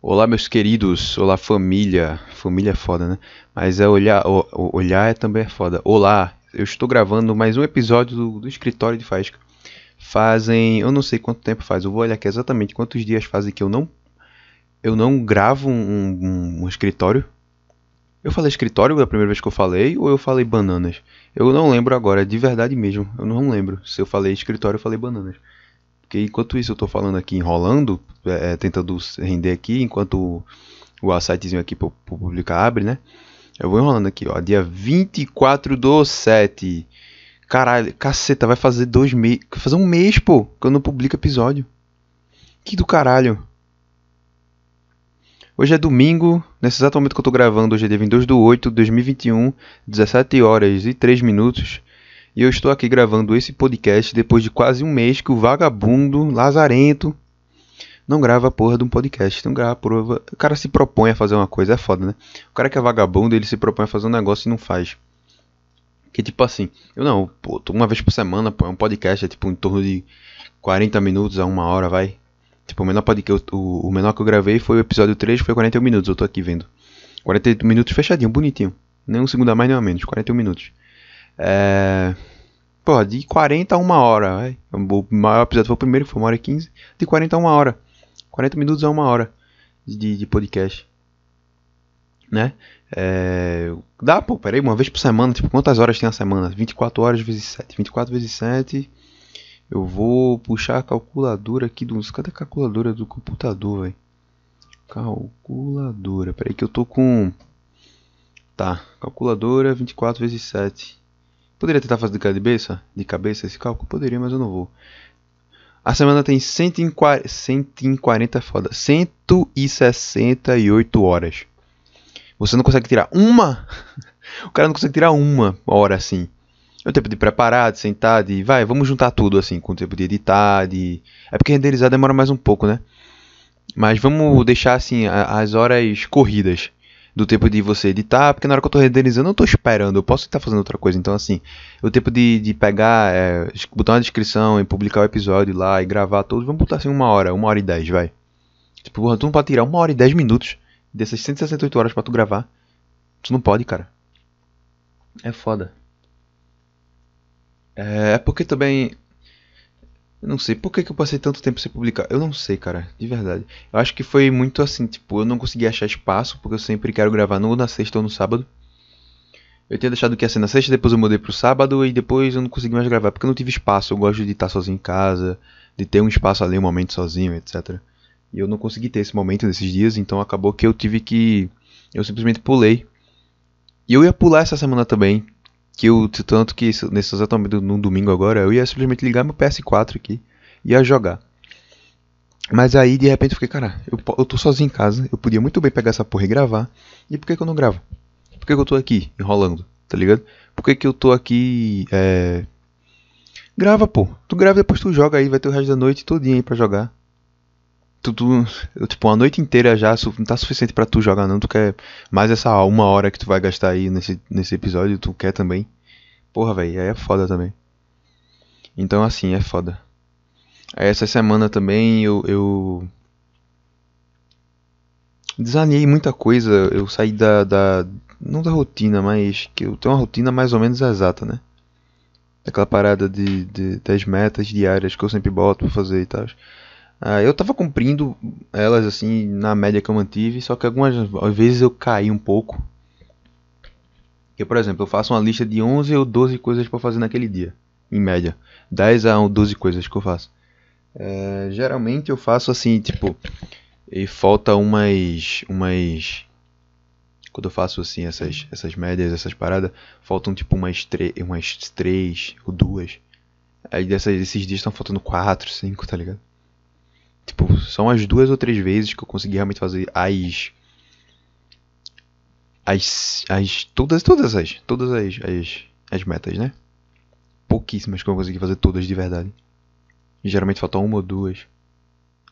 Olá, meus queridos. Olá, família. Família é foda, né? Mas é olhar, o- olhar é também é foda. Olá, eu estou gravando mais um episódio do, do Escritório de Faísca. Fazem, eu não sei quanto tempo faz. Eu vou olhar aqui exatamente quantos dias fazem que eu não, eu não gravo um, um- um escritório. Eu falei escritório da primeira vez que eu falei ou eu falei bananas? Eu não lembro agora, de verdade mesmo. Eu não lembro se eu falei escritório ou falei bananas. Porque enquanto isso eu tô falando aqui enrolando, é, é, tentando render aqui, enquanto o, o sitezinho aqui pra publicar abre, né? Eu vou enrolando aqui, ó. Dia 24 do 7. Caralho, caceta, vai fazer dois meses. Fazer um mês, pô, que eu não publico episódio. Que do caralho. Hoje é domingo, nesse exato momento que eu tô gravando, hoje é dia 22 do 8 de 2021, 17 horas e 3 minutos. E eu estou aqui gravando esse podcast depois de quase um mês que o vagabundo lazarento não grava a porra de um podcast. Não grava a. O cara se propõe a fazer uma coisa, é foda, né? O cara que é vagabundo, ele se propõe a fazer um negócio e não faz. Que tipo assim, eu não, pô, uma vez por semana, pô, é um podcast, é tipo em torno de 40 minutos a uma hora, vai. Tipo, o menor podcast, o, o menor que eu gravei foi o episódio 3, foi 41 minutos, eu tô aqui vendo. 41 minutos fechadinho, bonitinho. Nem um segundo a mais, nem a menos, 41 minutos. É. De 40 a 1 hora. O maior episódio foi o primeiro, que foi 1 hora e 15. De 40 a 1 hora. 40 minutos a 1 hora de, de podcast. Né? É... Dá, pô, peraí, uma vez por semana. Tipo, quantas horas tem a semana? 24 horas vezes 7. 24 vezes 7. Eu vou puxar a calculadora aqui do. Cadê a calculadora do computador, velho? Calculadora. Peraí que eu tô com. Tá, calculadora 24 vezes 7. Poderia tentar fazer de cabeça, de cabeça esse cálculo? Poderia, mas eu não vou. A semana tem 140, 140 é foda, 168 horas. Você não consegue tirar uma? O cara não consegue tirar uma hora assim. É o tempo de preparar, de sentar, de. Vai, vamos juntar tudo assim, com o tempo de editar, de. É porque renderizar demora mais um pouco, né? Mas vamos deixar assim as horas corridas do tempo de você editar, porque na hora que eu tô renderizando eu não tô esperando, eu posso estar fazendo outra coisa. Então, assim, o tempo de, de pegar, é, botar uma descrição e publicar o episódio lá e gravar todos, vamos botar assim uma hora, uma hora e dez, vai. Tipo, porra, tu não pode tirar uma hora e dez minutos dessas 168 horas pra tu gravar. Tu não pode, cara. É foda. É, é porque também. Eu não sei, por que, que eu passei tanto tempo sem publicar? Eu não sei, cara, de verdade. Eu acho que foi muito assim, tipo, eu não consegui achar espaço, porque eu sempre quero gravar ou na sexta ou no sábado. Eu tinha deixado que ia ser na sexta, depois eu mudei pro sábado e depois eu não consegui mais gravar, porque eu não tive espaço. Eu gosto de estar sozinho em casa, de ter um espaço ali, um momento sozinho, etc. E eu não consegui ter esse momento nesses dias, então acabou que eu tive que. Eu simplesmente pulei. E eu ia pular essa semana também, que eu, tanto que nesse exato momento, num domingo agora, eu ia simplesmente ligar meu PS4 aqui e ia jogar. Mas aí de repente eu fiquei, cara, eu, eu tô sozinho em casa, eu podia muito bem pegar essa porra e gravar. E por que, que eu não gravo? Por que, que eu tô aqui enrolando? Tá ligado? Por que, que eu tô aqui. É... Grava, pô. Tu grava e depois tu joga aí, vai ter o resto da noite todinha aí pra jogar. Tu, tu, eu, tipo, uma noite inteira já não tá suficiente pra tu jogar, não. Tu quer mais essa uma hora que tu vai gastar aí nesse, nesse episódio, tu quer também. Porra, velho, aí é foda também. Então, assim, é foda. Essa semana também eu, eu muita coisa. Eu saí da, da. Não da rotina, mas que eu tenho uma rotina mais ou menos exata, né? Daquela parada de, de, das metas diárias que eu sempre boto pra fazer e tal. Ah, eu tava cumprindo elas assim na média que eu mantive, só que algumas vezes eu caí um pouco. Que, por exemplo, eu faço uma lista de 11 ou 12 coisas pra fazer naquele dia, em média. 10 a 12 coisas que eu faço. É, geralmente eu faço assim, tipo, e falta umas umas quando eu faço assim essas essas médias, essas paradas, faltam tipo umas tre umas três ou duas. Aí dessas, desses dias estão faltando quatro, cinco, tá ligado? Tipo, são as duas ou três vezes que eu consegui realmente fazer as as as todas todas as todas as as, as metas, né? Pouquíssimas que eu consegui fazer todas de verdade. Geralmente faltam uma ou duas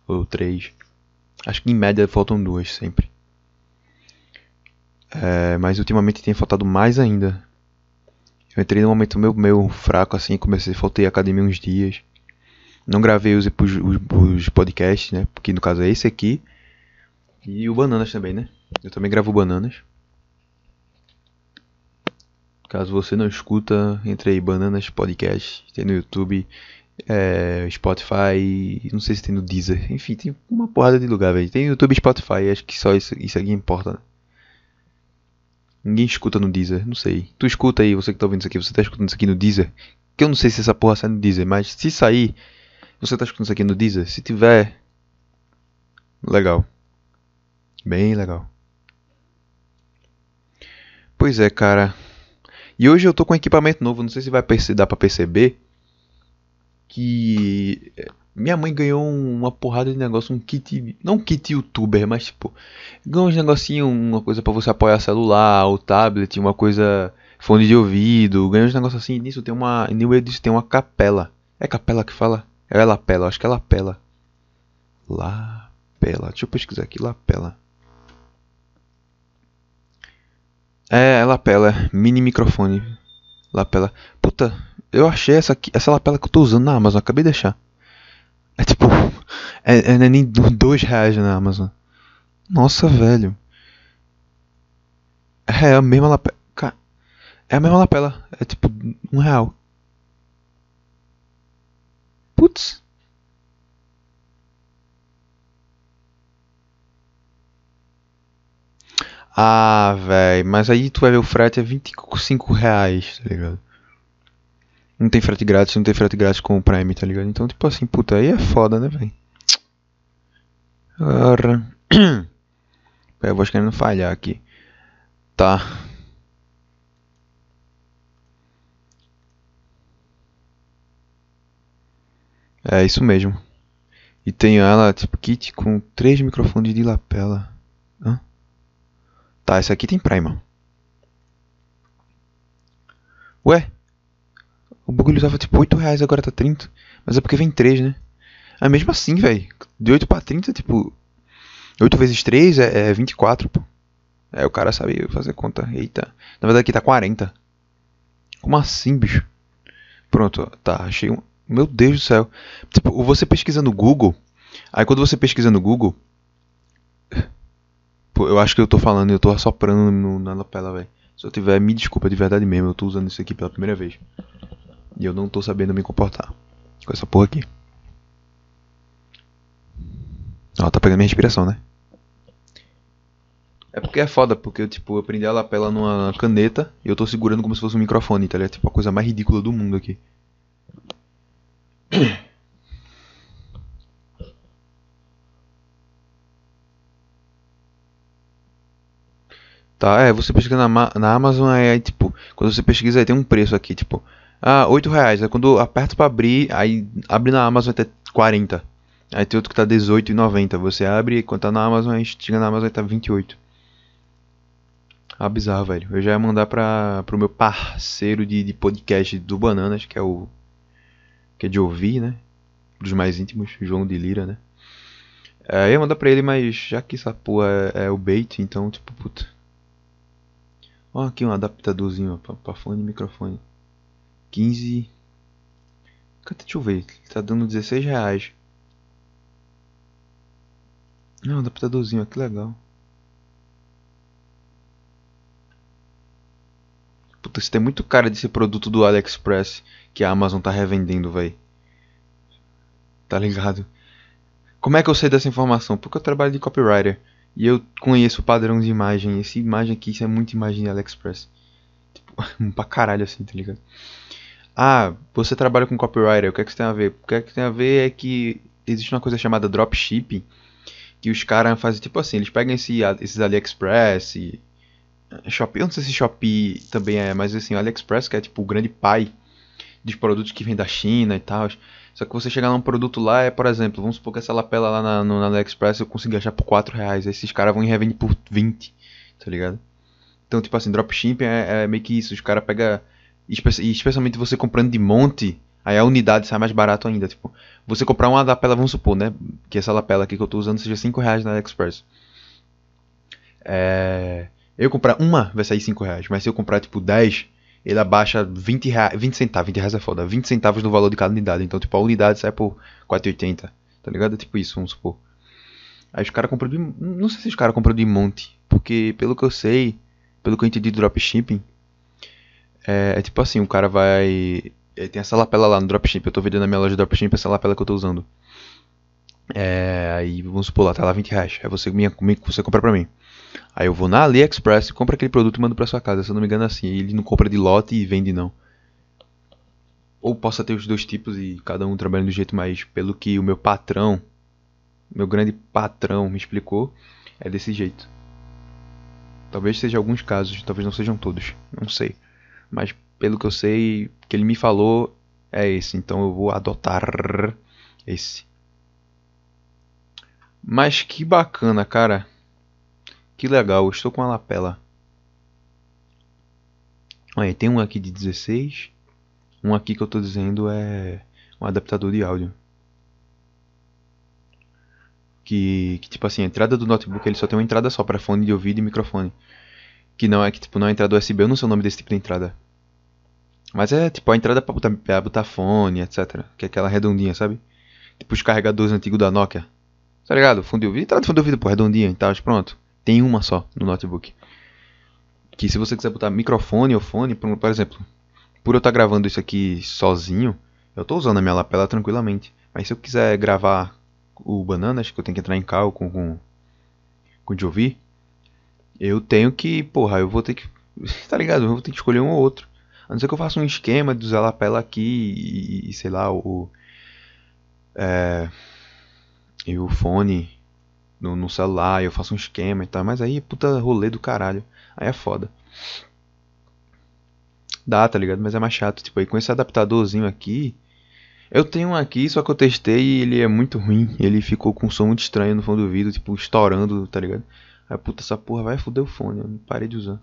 ou três. Acho que em média faltam duas sempre. É, mas ultimamente tem faltado mais ainda. Eu entrei num momento meio, meio fraco assim, comecei, faltei academia uns dias. Não gravei os, os, os podcasts, né? Porque no caso é esse aqui. E o Bananas também, né? Eu também gravo Bananas. Caso você não escuta, entre aí Bananas Podcast, tem no YouTube, é, Spotify, não sei se tem no Deezer, enfim, tem uma porrada de lugar, velho. Tem YouTube e Spotify, acho que só isso, isso aqui importa. Né? Ninguém escuta no Deezer, não sei. Tu escuta aí, você que tá ouvindo isso aqui, você tá escutando isso aqui no Deezer? Que eu não sei se essa porra sai no Deezer, mas se sair, você tá escutando isso aqui no Deezer? Se tiver, legal. Bem legal. Pois é, cara. E hoje eu tô com equipamento novo, não sei se vai dar pra perceber que eh, minha mãe ganhou uma porrada de negócio, um kit, não um kit youtuber, mas tipo, ganhou uns negocinho, uma coisa para você apoiar celular, o tablet, uma coisa, fone de ouvido, ganhou uns negócios assim, nisso tem uma, New Edis tem uma capela. É capela que fala? É lapela, acho que é lapela. Lapela, deixa eu pesquisar aqui, lapela. É, é lapela, mini microfone. Lapela. Puta, eu achei essa, aqui, essa lapela que eu tô usando na Amazon, acabei de deixar. É tipo. É, é nem dois reais na Amazon. Nossa, velho. É a mesma lapela. É a mesma lapela. É tipo um real. Putz. Ah, velho. Mas aí tu vai ver o frete é 25 reais, tá ligado? Não tem frete grátis, não tem frete grátis com o Prime, tá ligado? Então, tipo assim, puta, aí é foda, né, velho? Ora. Eu vou querendo falhar aqui. Tá. É isso mesmo. E tem ela, tipo, kit com três microfones de lapela. Hã? Tá, esse aqui tem Prime. Ué? O bagulho tava tipo 8 reais, agora tá 30. Mas é porque vem 3, né? Ah, mesmo assim, velho. De 8 pra 30, tipo. 8 vezes 3 é, é 24, pô. É, o cara sabe fazer conta. Eita. Na verdade aqui tá 40. Como assim, bicho? Pronto, tá, achei um. Meu Deus do céu. Tipo, você pesquisa no Google. Aí quando você pesquisa no Google. Pô, eu acho que eu tô falando eu tô assoprando no, na lapela, velho. Se eu tiver, me desculpa de verdade mesmo. Eu tô usando isso aqui pela primeira vez. E eu não tô sabendo me comportar com essa porra aqui. Ó, tá pegando minha respiração, né? É porque é foda, porque eu, tipo, eu prendi a lapela numa caneta e eu tô segurando como se fosse um microfone, tá ligado? Tipo, a coisa mais ridícula do mundo aqui. Tá, é, você pesquisa na, na Amazon, aí, tipo, quando você pesquisa aí tem um preço aqui, tipo, ah, 8 reais. Aí quando aperto para abrir, aí abre na Amazon até 40. Aí tem outro que tá 18,90. Você abre e quando tá na Amazon, aí chega na Amazon e tá 28. Ah, bizarro, velho. Eu já ia mandar pra, pro meu parceiro de, de podcast do Bananas, que é o. que é de ouvir, né? Dos mais íntimos, João de Lira, né? É, eu ia mandar pra ele, mas já que essa porra é, é o bait, então, tipo, puta. Ó, aqui um adaptadorzinho pra, pra fone e microfone. 15. Cadê? Deixa eu ver. Tá dando 16 reais. Não, adaptadorzinho, que legal. Puta, isso tem muito cara desse produto do AliExpress que a Amazon tá revendendo, véi. Tá ligado? Como é que eu sei dessa informação? Porque eu trabalho de copywriter. E eu conheço o padrão de imagem. Esse imagem aqui, isso é muita imagem de AliExpress. Tipo, pra caralho assim, tá ligado? Ah, você trabalha com copywriter, o que é que isso tem a ver? O que é que tem a ver é que existe uma coisa chamada dropshipping, que os caras fazem tipo assim, eles pegam esse, esses AliExpress, e, eh, Shopee, eu não sei se Shopee também é, mas assim, o AliExpress que é tipo o grande pai dos produtos que vem da China e tal. Só que você chegar num produto lá, é, por exemplo, vamos supor que essa lapela lá na, no, na AliExpress eu consigo achar por 4 reais, esses caras vão e revendem por 20, tá ligado? Então, tipo assim, dropshipping é, é meio que isso, os caras pegam e especialmente você comprando de monte, aí a unidade sai mais barato ainda. Tipo, você comprar uma lapela, vamos supor, né? Que essa lapela aqui que eu estou usando seja 5 reais na AliExpress. É, eu comprar uma vai sair 5 reais, mas se eu comprar tipo 10, ele abaixa 20, reais, 20 centavos, 20 reais é foda, 20 centavos no valor de cada unidade. Então, tipo, a unidade sai por 4,80, tá ligado? É tipo isso, vamos supor. Aí os caras compram de. Não sei se os caras compram de monte. Porque pelo que eu sei, pelo que eu entendi do dropshipping, é, é tipo assim, o cara vai. é, tem essa lapela lá no dropshipping. Eu tô vendendo na minha loja de dropshipping essa lapela que eu tô usando. É, aí vamos supor lá, tá lá 20 reais. Aí você, minha, você compra pra mim. Aí eu vou na AliExpress, compro aquele produto e mando pra sua casa. Se eu não me engano é assim. Ele não compra de lote e vende não. Ou possa ter os dois tipos e cada um trabalhando do jeito mais pelo que o meu patrão, meu grande patrão me explicou, é desse jeito. Talvez seja alguns casos, talvez não sejam todos, não sei. Mas pelo que eu sei, que ele me falou é esse, então eu vou adotar esse. Mas que bacana, cara. Que legal, estou com a lapela. Olha, tem um aqui de 16. Um aqui que eu estou dizendo é um adaptador de áudio. Que, que, tipo assim, a entrada do notebook ele só tem uma entrada só para fone de ouvido e microfone. Que não é que tipo não é entrada USB, eu não sei o nome desse tipo de entrada. Mas é tipo a entrada para botar, pra botar fone, etc. Que é aquela redondinha, sabe? Tipo os carregadores antigos da Nokia. Tá ligado? Fundo de ouvido, entrada de fundo de ouvido, pô, redondinha e tal, pronto. Tem uma só no notebook. Que se você quiser botar microfone ou fone, por, por exemplo, por eu estar gravando isso aqui sozinho, eu estou usando a minha lapela tranquilamente. Mas se eu quiser gravar o Bananas, que eu tenho que entrar em cal com, com, com o de ouvir, eu tenho que, porra, eu vou ter que, tá ligado? Eu vou ter que escolher um ou outro. A não ser que eu faça um esquema de usar lapela aqui e, e sei lá, o. É, e o fone no, no celular, eu faço um esquema e tal. Mas aí, puta rolê do caralho. Aí é foda. Dá, tá ligado? Mas é mais chato. Tipo, aí com esse adaptadorzinho aqui. Eu tenho um aqui, só que eu testei e ele é muito ruim. Ele ficou com um som muito estranho no fundo do ouvido, tipo, estourando, tá ligado? Aí, puta, essa porra vai foder o fone. Eu parei de usar.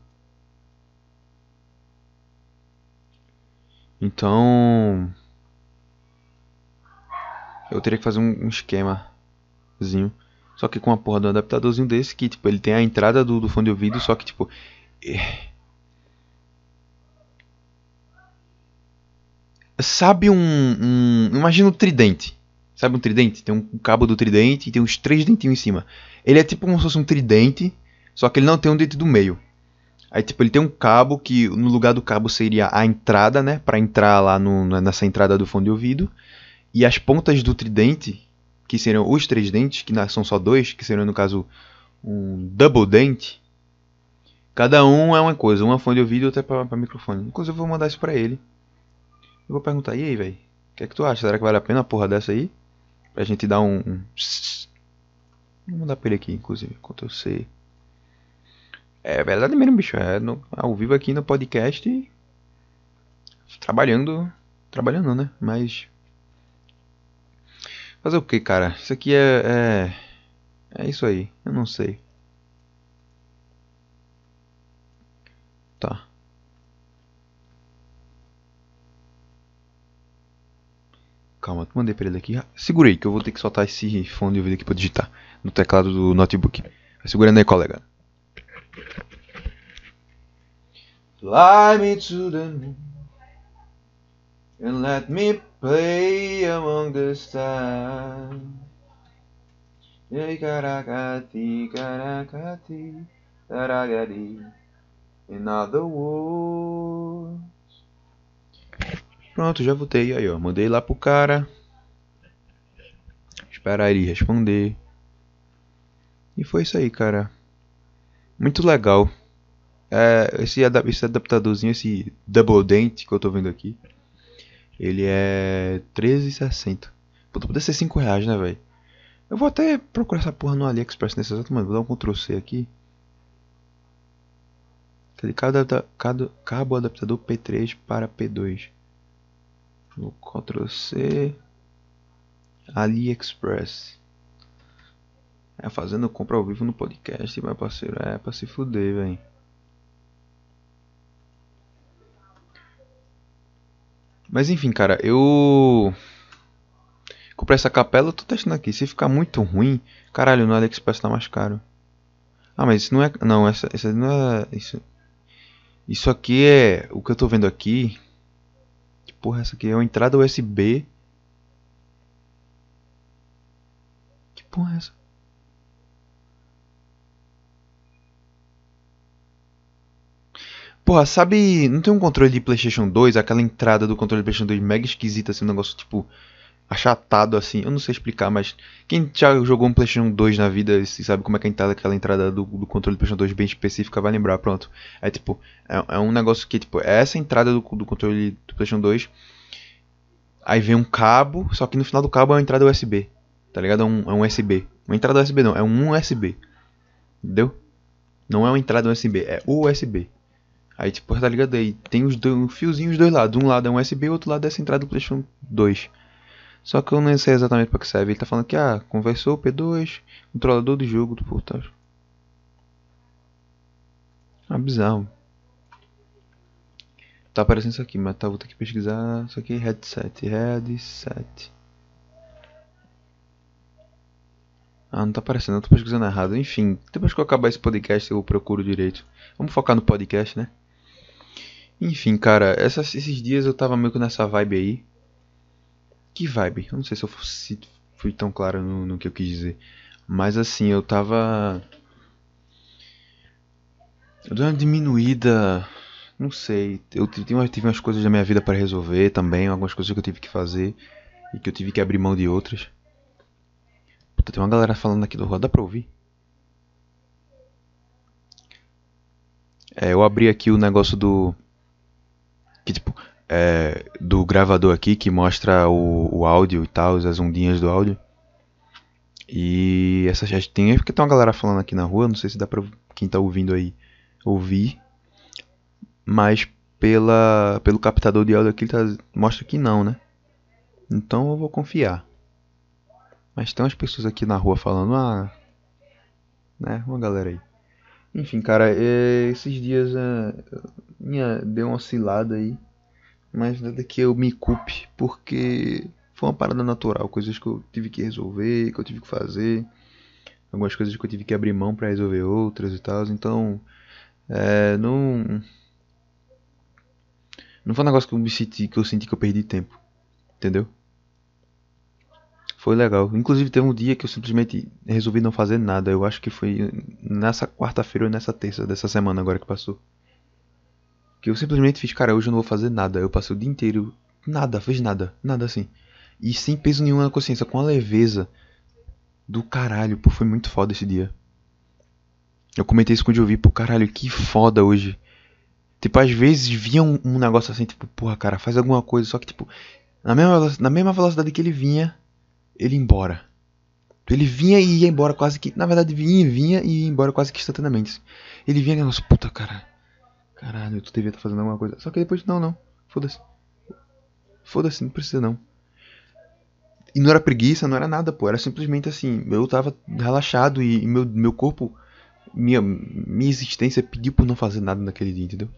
Então. Eu teria que fazer um, um esquemazinho. Só que com a porra do adaptadorzinho desse, que tipo, ele tem a entrada do, do fone de ouvido, só que tipo. É Sabe um, um. Imagina um tridente. Sabe um tridente? Tem um cabo do tridente e tem uns três dentinhos em cima. Ele é tipo como se fosse um tridente, só que ele não tem um dente do meio. Aí, tipo, ele tem um cabo que no lugar do cabo seria a entrada, né? Pra entrar lá no, nessa entrada do fone de ouvido. E as pontas do tridente, que seriam os três dentes, que são só dois, que seriam no caso um double dente. Cada um é uma coisa, uma fone de ouvido e outra é para microfone. Inclusive eu vou mandar isso pra ele. Eu vou perguntar, e aí, velho? O que é que tu acha? Será que vale a pena a porra dessa aí? Pra gente dar um. um... Vou mandar pra ele aqui, inclusive, Ctrl C. É verdade mesmo, bicho. É no, ao vivo aqui no podcast. Trabalhando. Trabalhando, né? Mas. Fazer o que, cara? Isso aqui é, é. É isso aí. Eu não sei. Tá. Calma, mandei pra ele aqui. Segurei que eu vou ter que soltar esse fone de ouvido aqui pra digitar no teclado do notebook. Vai segurando aí, colega. Fly me to the moon and let me play among the stars. Caracati, caracati, caragari, in other words. Pronto, já voltei aí, ó. Mandei lá pro cara. Esperar ele responder. E foi isso aí, cara. Muito legal. É, esse, esse adaptadorzinho, esse double dent que eu tô vendo aqui. Ele é 13,60. Puta, poder ser 5 reais, né, velho? Eu vou até procurar essa porra no AliExpress nesse exato momento. Vou dar um Ctrl C aqui. Cadê cada, cada cabo adaptador P3 para P2? No Ctrl C. AliExpress. É fazendo compra ao vivo no podcast, meu parceiro. É pra se fuder, velho. Mas enfim, cara, eu comprei essa capela, eu tô testando aqui. Se ficar muito ruim, caralho, no AliExpress tá mais caro. Ah, mas isso não é, não, essa, essa não é isso. Isso aqui é o que eu tô vendo aqui porra essa aqui? É uma entrada USB. Que porra é essa? Porra, sabe. Não tem um controle de PlayStation 2, aquela entrada do controle de PlayStation 2 mega esquisita, assim, um negócio tipo. achatado assim. Eu não sei explicar, mas. Quem já jogou um PlayStation 2 na vida e sabe como é que é entrada, aquela entrada do, do controle do PlayStation 2 bem específica, vai lembrar, pronto. É tipo. É, é um negócio que, tipo, é essa entrada do, do controle do PlayStation 2. Aí vem um cabo, só que no final do cabo é uma entrada USB. Tá ligado? É um, é um USB. Uma entrada USB não, é um USB. Entendeu? Não é uma entrada USB, é USB. Aí, tipo, tá ligado aí? Tem os dois, um fiozinho dos dois lados. Um lado é um USB, o outro lado é essa entrada do PlayStation 2. Só que eu não sei exatamente para que serve. Ele tá falando que, ah, conversor P2, controlador do jogo do portal. Ah, bizarro. Tá aparecendo isso aqui, mas tá, vou ter que pesquisar. Isso aqui é headset. Headset. Ah, não tá aparecendo, eu tô pesquisando errado. Enfim, depois que eu acabar esse podcast eu procuro direito. Vamos focar no podcast, né? Enfim, cara, essas, esses dias eu tava meio que nessa vibe aí. Que vibe? Eu não sei se eu se fui tão claro no, no que eu quis dizer. Mas assim, eu tava. Eu dei uma diminuída. Não sei. Eu tive, umas, tive umas coisas da minha vida para resolver também. Algumas coisas que eu tive que fazer. E que eu tive que abrir mão de outras. Puta, tem uma galera falando aqui do rua. Dá pra ouvir? É, eu abri aqui o negócio do que tipo é, do gravador aqui que mostra o, o áudio e tal, as ondinhas do áudio. E essa gente tem porque tem uma galera falando aqui na rua, não sei se dá pra quem tá ouvindo aí ouvir, mas pela pelo captador de áudio aqui tá, mostra que não, né? Então eu vou confiar. Mas tem umas pessoas aqui na rua falando, ah, né, uma galera aí. Enfim, cara, é, esses dias é, minha deu uma oscilada aí, mas nada que eu me culpe, porque foi uma parada natural, coisas que eu tive que resolver, que eu tive que fazer, algumas coisas que eu tive que abrir mão para resolver outras e tal, então é, não não foi um negócio que eu senti que eu senti que eu perdi tempo, entendeu? Foi legal. Inclusive teve um dia que eu simplesmente resolvi não fazer nada. Eu acho que foi nessa quarta-feira ou nessa terça dessa semana agora que passou. Que eu simplesmente fiz, cara, hoje eu não vou fazer nada. Eu passei o dia inteiro, nada, fiz nada, nada assim. E sem peso nenhum na consciência, com a leveza do caralho, pô, foi muito foda esse dia. Eu comentei isso quando eu vi, pô, caralho, que foda hoje. Tipo, às vezes vinha um, um negócio assim, tipo, porra, cara, faz alguma coisa, só que, tipo, na mesma, na mesma velocidade que ele vinha, ele ia embora. Ele vinha e ia embora quase que. Na verdade, vinha, vinha e ia embora quase que instantaneamente. Ele vinha e nossa, puta cara. Caralho, tu devia estar tá fazendo alguma coisa. Só que depois, não, não. Foda-se. Foda-se, não precisa não. E não era preguiça, não era nada, pô. Era simplesmente assim. Eu tava relaxado e, e meu, meu corpo. Minha, minha existência pediu por não fazer nada naquele dia, entendeu?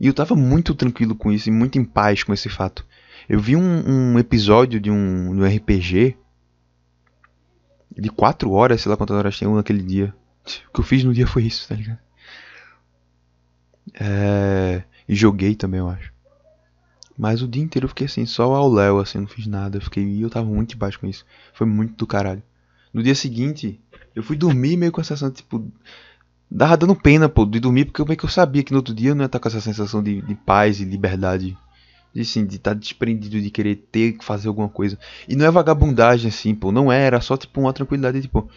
E eu tava muito tranquilo com isso e muito em paz com esse fato. Eu vi um, um episódio de um, de um RPG de 4 horas, sei lá quantas horas tem um naquele dia. O que eu fiz no dia foi isso, tá ligado? É... E joguei também, eu acho. Mas o dia inteiro eu fiquei assim, só ao Léo, assim, não fiz nada. Eu fiquei, e eu tava muito embaixo com isso. Foi muito do caralho. No dia seguinte, eu fui dormir meio com a sensação, tipo. Dava dando pena, pô, de dormir, porque meio que eu sabia que no outro dia eu não ia estar com essa sensação de, de paz e liberdade de sim, de estar tá desprendido de querer ter que fazer alguma coisa. E não é vagabundagem assim, pô, não é, era só tipo uma tranquilidade, tipo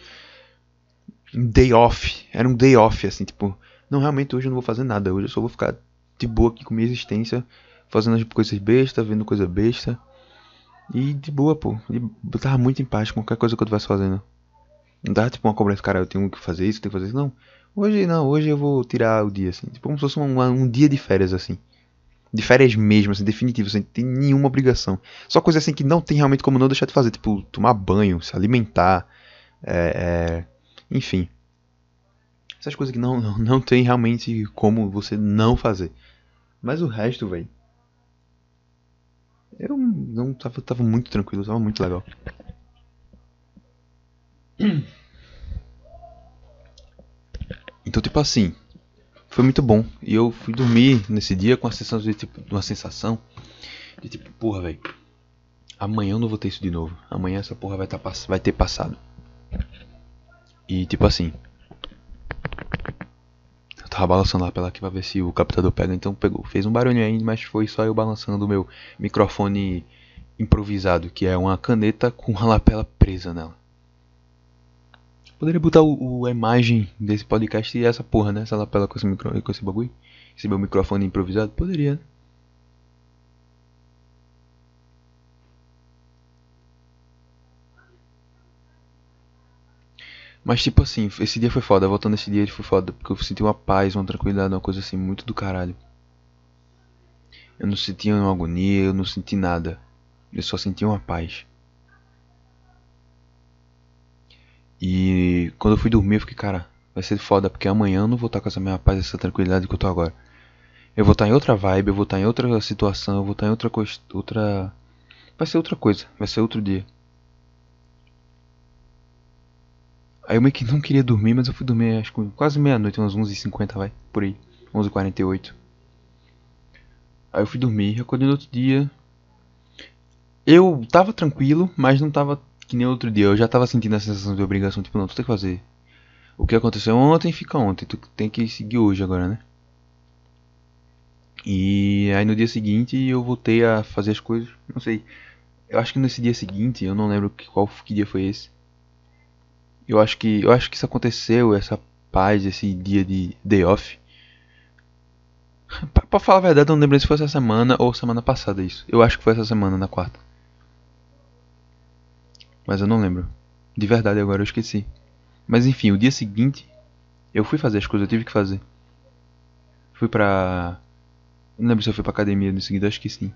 um day off, era um day off assim, tipo, não realmente hoje eu não vou fazer nada, hoje eu só vou ficar de boa aqui com minha existência, fazendo as coisas bestas, vendo coisa besta. E de boa, pô, eu tava muito em paz com qualquer coisa que eu estivesse fazendo. Não dava tipo uma cobrança, cara, eu tenho que fazer isso, tenho que fazer isso, não. Hoje não, hoje eu vou tirar o dia assim, tipo como se fosse um, um dia de férias assim. De férias mesmo, assim, definitivo, sem ter nenhuma obrigação. Só coisa assim que não tem realmente como não deixar de fazer, tipo, tomar banho, se alimentar, é, é, enfim. Essas coisas que não, não, não tem realmente como você não fazer. Mas o resto, velho. Eu não tava, tava muito tranquilo, tava muito legal. Então, tipo assim, foi muito bom. E eu fui dormir nesse dia com a sensação de tipo, uma sensação de tipo, porra, velho. Amanhã eu não vou ter isso de novo. Amanhã essa porra vai, tá, vai ter passado. E tipo assim. Eu tava balançando lá pela aqui pra ver se o captador pega. Então pegou. Fez um barulho aí, mas foi só eu balançando o meu microfone improvisado, que é uma caneta com uma lapela presa nela. Poderia botar o, o, a imagem desse podcast e essa porra, né? Essa lapela com esse, micro, com esse bagulho. Esse meu microfone improvisado. Poderia, né? Mas tipo assim, esse dia foi foda, voltando esse dia ele foi foda, porque eu senti uma paz, uma tranquilidade, uma coisa assim muito do caralho. Eu não senti uma agonia, eu não senti nada. Eu só senti uma paz. E quando eu fui dormir, eu fiquei, cara, vai ser foda, porque amanhã eu não vou estar com essa mesma paz, essa tranquilidade que eu tô agora. Eu vou estar em outra vibe, eu vou estar em outra situação, eu vou estar em outra coisa, outra vai ser outra coisa, vai ser outro dia. Aí eu meio que não queria dormir, mas eu fui dormir acho que quase meia-noite, umas 11h50, vai, por aí, 11h48. Aí eu fui dormir, acordei no outro dia. Eu tava tranquilo, mas não tava que nem outro dia. Eu já tava sentindo a sensação de obrigação, tipo, não, tu tem que fazer. O que aconteceu ontem fica ontem, tu tem que seguir hoje agora, né? E aí no dia seguinte eu voltei a fazer as coisas, não sei. Eu acho que nesse dia seguinte, eu não lembro qual que dia foi esse. Eu acho que eu acho que isso aconteceu, essa paz, esse dia de day off. pra, pra falar a verdade, eu não lembro se foi essa semana ou semana passada isso. Eu acho que foi essa semana, na quarta. Mas eu não lembro. De verdade agora eu esqueci. Mas enfim, o dia seguinte eu fui fazer as coisas, eu tive que fazer. Fui pra. Não lembro se eu fui pra academia no seguinte, acho que sim.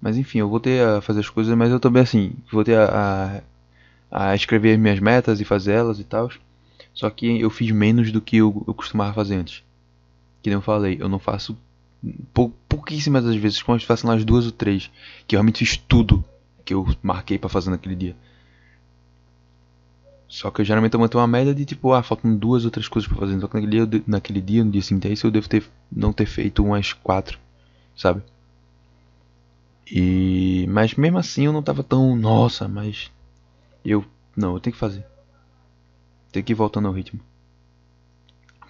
Mas enfim, eu voltei a fazer as coisas, mas eu também assim, voltei a, a a escrever minhas metas e fazer elas e tal. Só que eu fiz menos do que eu, eu costumava fazer antes. Que nem eu falei, eu não faço pou, pouquíssimas das vezes, quando eu faço umas duas ou três, que eu realmente fiz tudo que eu marquei para fazer naquele dia. Só que eu geralmente eu mantenho uma média de tipo, ah, faltam duas ou três coisas para fazer. Então naquele dia, naquele dia, no dia seguinte isso, eu devo ter não ter feito umas quatro, sabe? E mas mesmo assim eu não tava tão, nossa, mas eu, não, eu tenho que fazer. Tenho que ir voltando ao ritmo.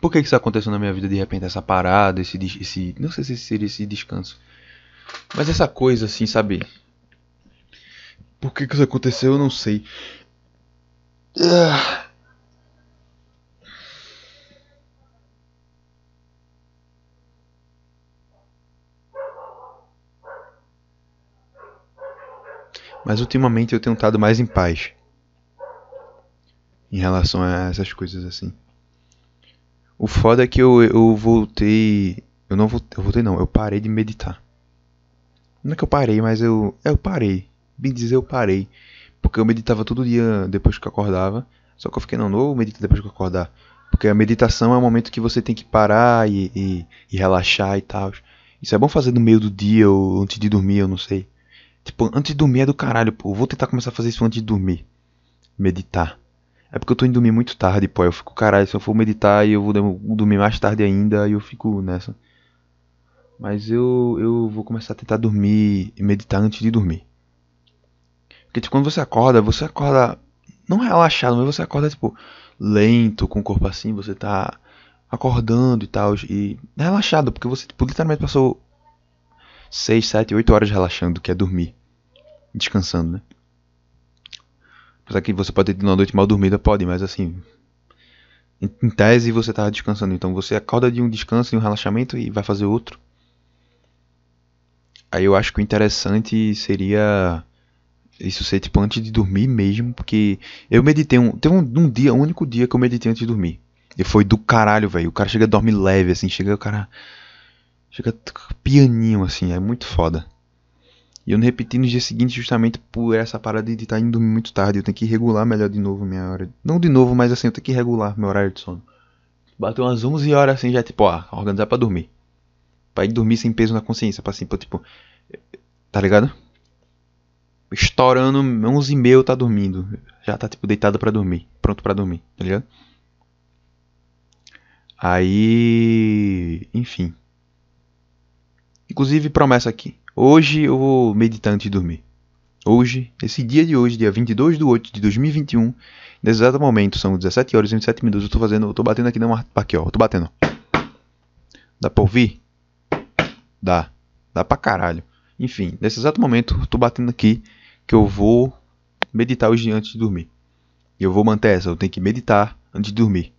Por que, que isso aconteceu na minha vida de repente? Essa parada, esse, esse. Não sei se seria esse descanso. Mas essa coisa assim, sabe? Por que, que isso aconteceu? Eu não sei. Ah. Mas ultimamente eu tenho estado mais em paz em relação a essas coisas assim. O foda é que eu, eu voltei. Eu não voltei, eu voltei não, eu parei de meditar. Não é que eu parei, mas eu. Eu parei. Bem dizer, eu parei. Porque eu meditava todo dia depois que eu acordava. Só que eu fiquei, não, não vou meditar depois que eu acordar. Porque a meditação é um momento que você tem que parar e, e, e relaxar e tal. Isso é bom fazer no meio do dia ou antes de dormir, eu não sei. Tipo, antes de dormir é do caralho, pô. Eu vou tentar começar a fazer isso antes de dormir. Meditar. É porque eu tô indo dormir muito tarde, pô. Eu fico, caralho, se eu for meditar e eu vou dormir mais tarde ainda, e eu fico nessa. Mas eu, eu vou começar a tentar dormir e meditar antes de dormir. Porque tipo, quando você acorda, você acorda não relaxado, mas você acorda tipo lento, com o corpo assim, você tá acordando e tal e relaxado, porque você tipo, literalmente passou 6, 7, 8 horas relaxando, que é dormir, descansando, né? Apesar que você pode ter uma noite mal dormida, pode, mas assim. Em, tese você está descansando. Então você acorda de um descanso, de um relaxamento e vai fazer outro. Aí eu acho que o interessante seria isso ser tipo antes de dormir mesmo, porque eu meditei um. Teve um, um dia, um único dia que eu meditei antes de dormir. E foi do caralho, velho. O cara chega a dormir leve, assim, chega o cara. Chega pianinho, assim, é muito foda. E eu não repeti no dia seguinte justamente por essa parada de estar indo dormir muito tarde. Eu tenho que regular melhor de novo minha hora. Não de novo, mas assim, eu tenho que regular meu horário de sono. Bateu umas 11 horas assim, já tipo, ó, organizar pra dormir. Pra ir dormir sem peso na consciência, pra assim, pra, tipo. Tá ligado? Estourando 11 e meia tá dormindo. Já tá tipo deitado pra dormir. Pronto pra dormir, tá ligado? Aí. Enfim. Inclusive, promessa aqui. Hoje eu vou meditar antes de dormir. Hoje, esse dia de hoje, dia 22 de 8 de 2021, nesse exato momento, são 17 horas e 27 minutos, eu tô fazendo, eu tô batendo aqui na aqui ó, eu tô batendo. Dá pra ouvir? Dá. Dá pra caralho. Enfim, nesse exato momento, tô batendo aqui que eu vou meditar hoje antes de dormir. E eu vou manter essa, eu tenho que meditar antes de dormir.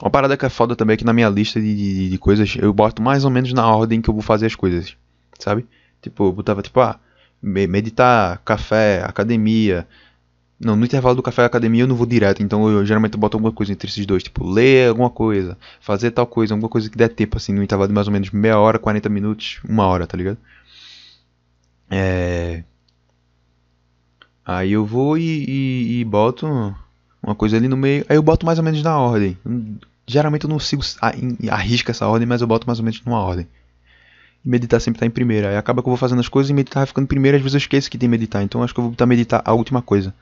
Uma parada que é foda também é que na minha lista de, de, de, coisas eu boto mais ou menos na ordem que eu vou fazer as coisas, sabe? Tipo, eu botava tipo, ah, meditar, café, academia. Não, no intervalo do café e academia eu não vou direto, então eu geralmente boto alguma coisa entre esses dois, tipo, ler alguma coisa, fazer tal coisa, alguma coisa que der tempo, assim, no intervalo de mais ou menos meia hora, 40 minutos, uma hora, tá ligado? É. Aí eu vou e, e, e boto uma coisa ali no meio. Aí eu boto mais ou menos na ordem. Geralmente eu não sigo arrisca essa ordem, mas eu boto mais ou menos numa ordem. Meditar sempre tá em primeira. Aí acaba que eu vou fazendo as coisas e meditar vai ficando em primeira. Às vezes eu esqueço que tem meditar. Então acho que eu vou botar meditar a última coisa.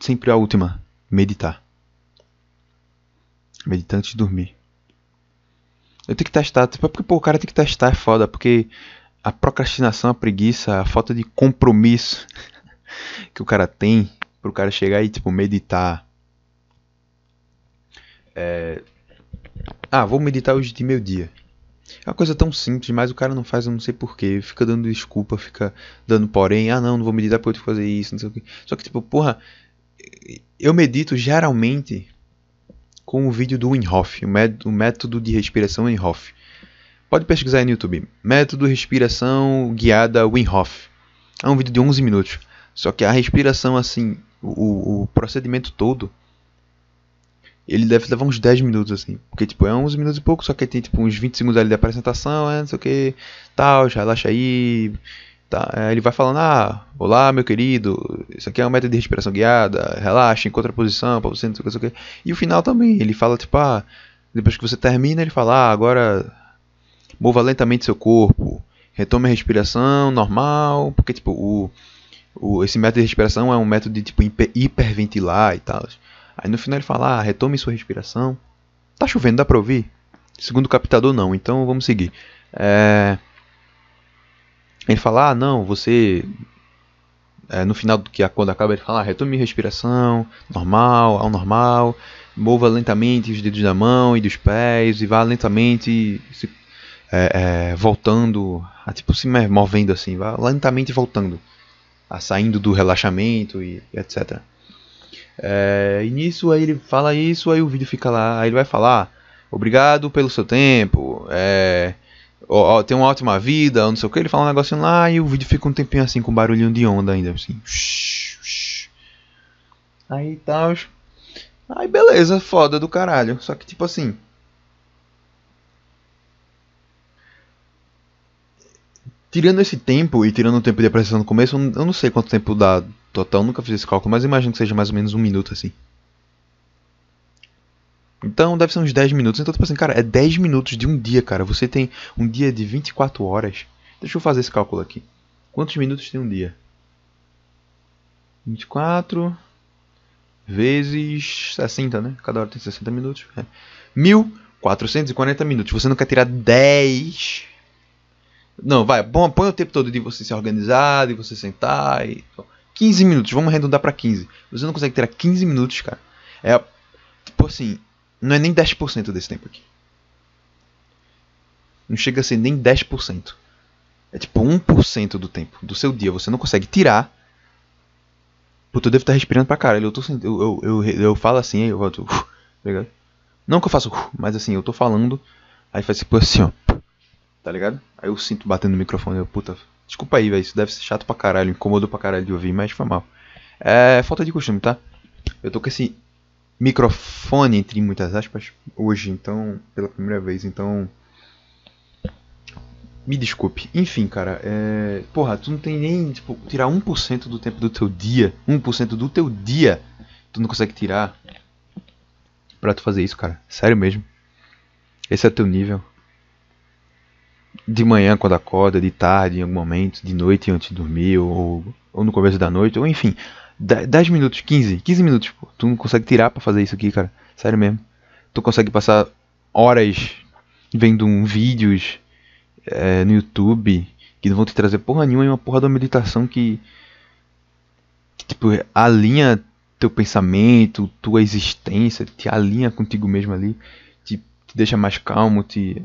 Sempre a última. Meditar. Meditar antes de dormir. Eu tenho que testar. Tipo, é porque pô, o cara tem que testar, é foda. Porque a procrastinação, a preguiça, a falta de compromisso que o cara tem pro cara chegar e, tipo, meditar. É... Ah, vou meditar hoje de meio dia. É uma coisa tão simples, mas o cara não faz, eu não sei porquê. Fica dando desculpa, fica dando porém. Ah, não, não vou meditar porque eu fazer isso, não sei o quê. Só que, tipo, porra, eu medito geralmente com o vídeo do Wim Hof, o método de respiração Wim Hof. Pode pesquisar aí no YouTube. Método respiração guiada Wim Hof. É um vídeo de 11 minutos. Só que a respiração, assim, o, o procedimento todo, ele deve levar uns 10 minutos, assim. Porque, tipo, é uns minutos e pouco, só que tem, tipo, uns 20 segundos ali de apresentação, é, não sei o que, tal, já relaxa aí. Tá, ele vai falando, ah, olá, meu querido, isso aqui é um método de respiração guiada, relaxa, encontra a posição pra você, não sei o que, não sei o que. E o final também, ele fala, tipo, ah, depois que você termina, ele fala, ah, agora mova lentamente seu corpo, retome a respiração normal, porque, tipo, o o, esse método de respiração é um método de tipo hiperventilar e tal. Aí no final ele fala: ah, retome sua respiração. Tá chovendo, dá pra ouvir? Segundo o captador, não, então vamos seguir. É... Ele fala: ah, não, você. É, no final do que quando acaba, ele fala: ah, retome respiração, normal, ao normal. Mova lentamente os dedos da mão e dos pés e vá lentamente se, é, voltando, a, tipo se movendo assim, vá lentamente voltando a saindo do relaxamento e, etc. É, e nisso aí ele fala isso, aí o vídeo fica lá, aí ele vai falar, obrigado pelo seu tempo, é, ó, ó, tem uma ótima vida, não sei o que, ele fala um negocinho lá e o vídeo fica um tempinho assim com barulhinho de onda ainda, assim. Aí tal. Aí beleza, foda do caralho. Só que tipo assim, Tirando esse tempo e tirando o tempo de apresentação no começo, eu não sei quanto tempo dá total, nunca fiz esse cálculo, mas imagino que seja mais ou menos um minuto assim. Então deve ser uns 10 minutos. Então, tipo assim, cara, é 10 minutos de um dia, cara. Você tem um dia de 24 horas. Deixa eu fazer esse cálculo aqui. Quantos minutos tem um dia? 24 vezes 60, né? Cada hora tem 60 minutos. É. 1440 minutos. Você não quer tirar 10 não, vai, bom, põe o tempo todo de você se organizar, de você sentar e. 15 minutos, vamos arredondar para 15. Você não consegue tirar 15 minutos, cara. É. Tipo assim, não é nem 10% desse tempo aqui. Não chega a ser nem 10%. É tipo 1% do tempo do seu dia. Você não consegue tirar. Puta, eu devo estar respirando pra caralho. Eu, tô, eu, eu, eu, eu falo assim, aí eu volto. Uh, Não que eu faço, uh, mas assim, eu tô falando. Aí faz tipo assim, ó tá ligado? Aí eu sinto batendo no microfone, eu, puta, desculpa aí, velho, isso deve ser chato pra caralho, incomodou pra caralho de ouvir, mas foi mal. É falta de costume, tá? Eu tô com esse microfone, entre muitas aspas, hoje, então, pela primeira vez, então. Me desculpe. Enfim, cara, é. Porra, tu não tem nem, tipo, tirar 1% do tempo do teu dia, 1% do teu dia, tu não consegue tirar pra tu fazer isso, cara. Sério mesmo. Esse é teu nível de manhã quando acorda, de tarde em algum momento, de noite antes de dormir, ou, ou no começo da noite, ou enfim. 10 minutos, 15, 15 minutos, pô. Tu não consegue tirar para fazer isso aqui, cara. Sério mesmo. Tu consegue passar horas vendo um vídeos é, no YouTube que não vão te trazer porra nenhuma e uma porra da meditação que, que tipo, alinha teu pensamento, tua existência, te alinha contigo mesmo ali, te te deixa mais calmo, te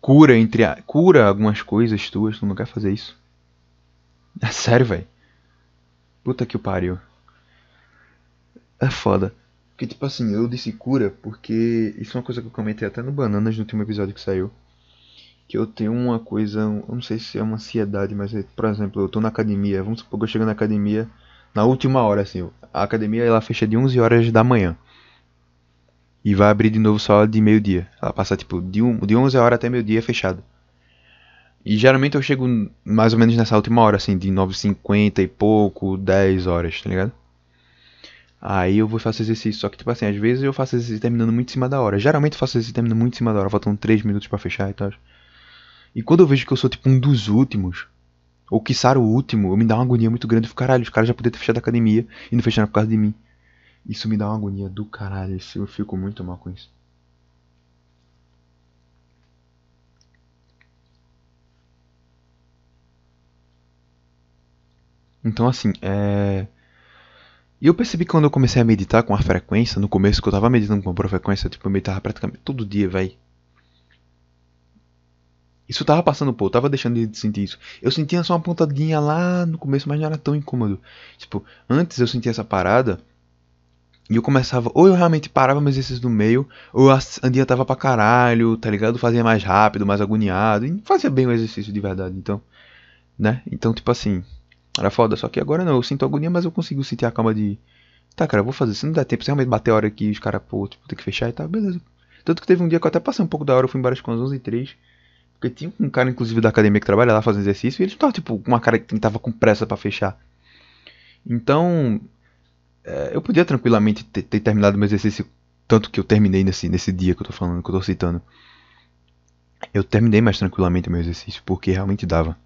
cura entre a... cura algumas coisas tuas, tu não quer fazer isso. É sério, velho. Puta que o pariu. É foda. Porque, tipo assim, eu disse cura porque isso é uma coisa que eu comentei até no Bananas no último episódio que saiu. Que eu tenho uma coisa, eu não sei se é uma ansiedade, mas, por exemplo, eu tô na academia, vamos supor que eu chego na academia na última hora, assim. A academia ela fecha de 11 horas da manhã. E vai abrir de novo só de meio-dia. Ela passa, tipo, de, um, de 11 horas até meio-dia fechado. E geralmente eu chego mais ou menos nessa última hora, assim, de 9h50 e pouco, 10 horas, tá ligado? Aí eu vou fazer exercício. Só que, tipo assim, às vezes eu faço exercício terminando muito em cima da hora. Geralmente eu faço exercício terminando muito em cima da hora, faltando 3 minutos para fechar e tal. E quando eu vejo que eu sou, tipo, um dos últimos, ou que o último, eu me dá uma agonia muito grande. Eu fico, caralho, os caras já poderiam ter fechado a academia e não fecharam por causa de mim. Isso me dá uma agonia do caralho. Eu fico muito mal com isso. Então, assim, é. E eu percebi que quando eu comecei a meditar com a frequência, no começo que eu tava meditando com a frequência, tipo, eu meditava praticamente todo dia, velho. Isso tava passando, pô, eu tava deixando de sentir isso. Eu sentia só uma pontadinha lá no começo, mas não era tão incômodo. Tipo, antes eu sentia essa parada e eu começava, ou eu realmente parava meus exercícios no meio, ou a dia tava pra caralho, tá ligado? Fazia mais rápido, mais agoniado, e fazia bem o exercício de verdade, então, né? Então, tipo assim, era foda, só que agora não, eu sinto agonia, mas eu consigo sentir a calma de, tá, cara, eu vou fazer, se não der tempo, se realmente bater a hora aqui, os caras, pô, tipo, tem que fechar e tá, beleza. Tanto que teve um dia que eu até passei um pouco da hora, eu fui embora com as 11 e 3, porque tinha um cara, inclusive, da academia que trabalha lá fazendo exercício, e ele tava, tipo, com uma cara que tava com pressa para fechar. Então, é, eu podia tranquilamente ter, ter, terminado meu exercício, tanto que eu terminei nesse, nesse dia que eu tô falando, que eu tô citando. Eu terminei mais tranquilamente meu exercício, porque realmente dava.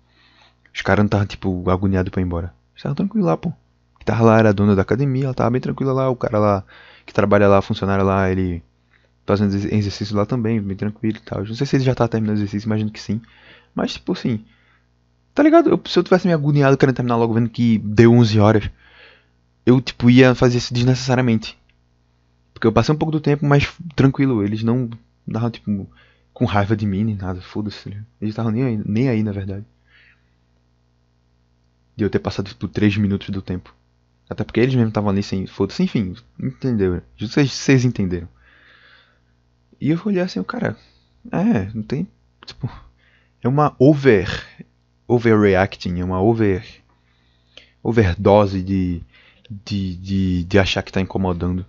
Os caras não estavam, tipo, agoniados pra ir embora. Estavam tranquilos lá, pô. Que tava lá, era a dona da academia, ela tava bem tranquila lá, o cara lá, que trabalha lá, funcionário lá, ele fazendo exercício lá também, bem tranquilo e tal. Não sei se ele já tá terminando o exercício, imagino que sim. Mas, tipo assim, tá ligado? Eu, se eu tivesse me agoniado querendo terminar logo, vendo que deu 11 horas, eu, tipo, ia fazer isso desnecessariamente. Porque eu passei um pouco do tempo, mas tranquilo, eles não davam, tipo, com raiva de mim nem nada, foda-se. Tá eles estavam nem aí, nem aí, na verdade. De eu ter passado, tipo, 3 minutos do tempo. Até porque eles mesmos estavam ali sem foda-se, enfim, entendeu? Vocês, vocês entenderam. E eu olhei assim, o cara, é, não tem, tipo, é uma over, overreacting, é uma over, overdose de de, de, de achar que tá incomodando.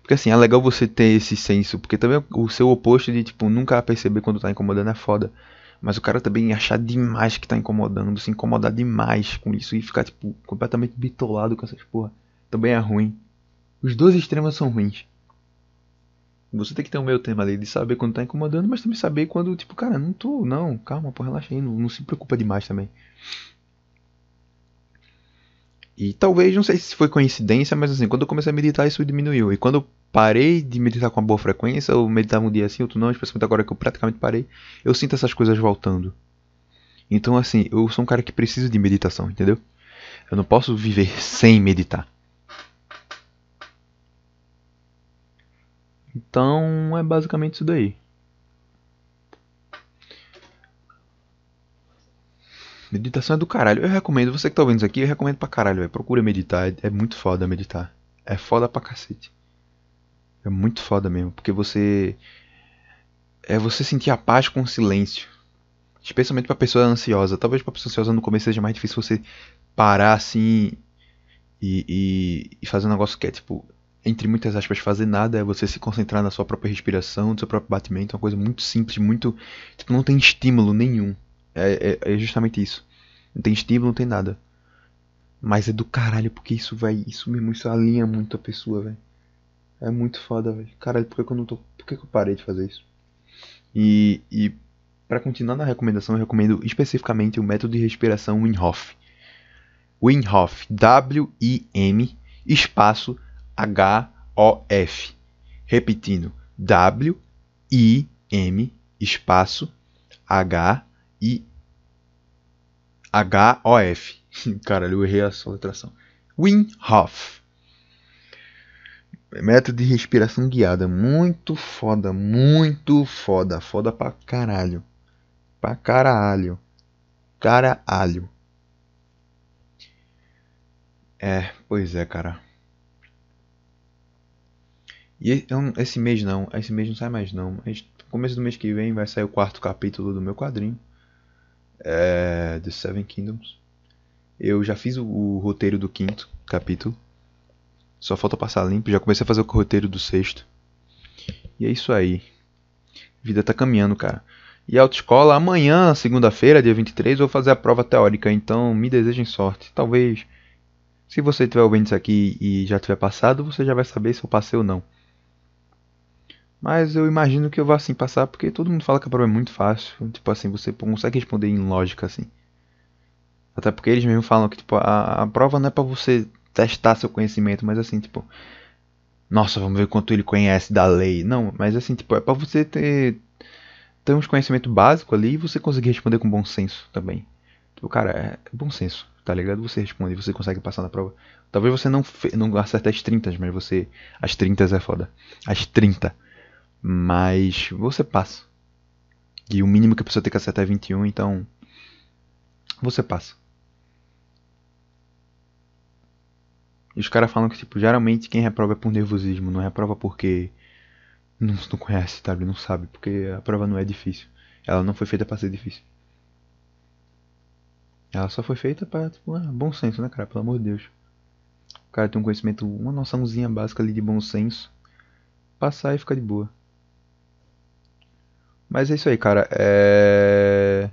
Porque assim, é legal você ter esse senso, porque também o seu oposto de tipo nunca perceber quando tá incomodando é foda. Mas o cara também achar demais que tá incomodando, se incomodar demais com isso e ficar tipo completamente bitolado com essas porra, também é ruim. Os dois extremos são ruins. Você tem que ter um meio tema ali de saber quando tá incomodando, mas também saber quando, tipo, cara, não tô, não, calma, pô, relaxa aí, não, não se preocupa demais também. E talvez, não sei se foi coincidência, mas assim, quando eu comecei a meditar, isso diminuiu. E quando eu parei de meditar com uma boa frequência, eu meditava um dia assim, outro não, especialmente agora que eu praticamente parei, eu sinto essas coisas voltando. Então, assim, eu sou um cara que precisa de meditação, entendeu? Eu não posso viver sem meditar. Então, é basicamente isso daí. Meditação é do caralho. Eu recomendo, você que tá ouvindo isso aqui, eu recomendo pra caralho, velho. Procura meditar. É, muito foda meditar. É foda pra cacete. É muito foda mesmo. Porque você. É você sentir a paz com o silêncio. Especialmente pra pessoa ansiosa. Talvez pra pessoa ansiosa no começo seja mais difícil você parar assim. E, e, e fazer um negócio que é tipo. Entre muitas aspas, fazer nada é você se concentrar na sua própria respiração, no seu próprio batimento. É uma coisa muito simples, muito. Tipo, não tem estímulo nenhum. É, é, é, justamente isso. Não tem estímulo, não tem nada. Mas é do caralho, porque isso, vai Isso mesmo, isso alinha muito a pessoa, velho. É muito foda, velho. Caralho, por que, eu não tô. Por que, eu parei de fazer isso? E. e para continuar na recomendação, eu recomendo especificamente o método de respiração Wim Hof. Wim Hof. Espaço H-O-F. Repetindo. W-I-M espaço H I H-O-F. Caralho, eu errei a soletração. Wim Hof. Método de respiração guiada. Muito foda, muito foda. Foda pra caralho. Pra caralho. Caralho. É, pois é, cara. E esse mês não, esse mês não sai mais não. Mas começo do mês que vem vai sair o quarto capítulo do meu quadrinho. É, The Seven Kingdoms. Eu já fiz o, o roteiro do quinto capítulo. Só falta passar limpo. Já comecei a fazer o roteiro do sexto. E é isso aí. Vida tá caminhando, cara. E a autoescola, amanhã, segunda-feira, dia 23, eu vou fazer a prova teórica. Então me desejem sorte. Talvez, se você estiver ouvindo isso aqui e já tiver passado, você já vai saber se eu passei ou não. Mas eu imagino que eu vou assim passar, porque todo mundo fala que a prova é muito fácil. Tipo assim, você consegue responder em lógica assim. Até porque eles mesmo falam que tipo, a, a prova não é para você testar seu conhecimento, mas assim, tipo, nossa, vamos ver quanto ele conhece da lei. Não, mas assim, tipo, é para você ter ter uns conhecimento básico ali e você conseguir responder com bom senso também. Tipo, cara, é bom senso, tá ligado? Você responde, você consegue passar na prova. Talvez você não, não acerte as 30, mas você. As 30 é foda. As 30. Mas você passa. E o mínimo que a pessoa tem que acertar é 21, então. Você passa. E os caras falam que, tipo, geralmente quem reprova é por nervosismo, não reprova porque não, não conhece, sabe? Não sabe, porque a prova não é difícil. Ela não foi feita para ser difícil. Ela só foi feita para, tipo, ah, bom senso, né, cara? Pelo amor de Deus. O cara tem um conhecimento, uma noçãozinha básica ali de bom senso. Passar e ficar de boa. Mas é isso aí, cara. É...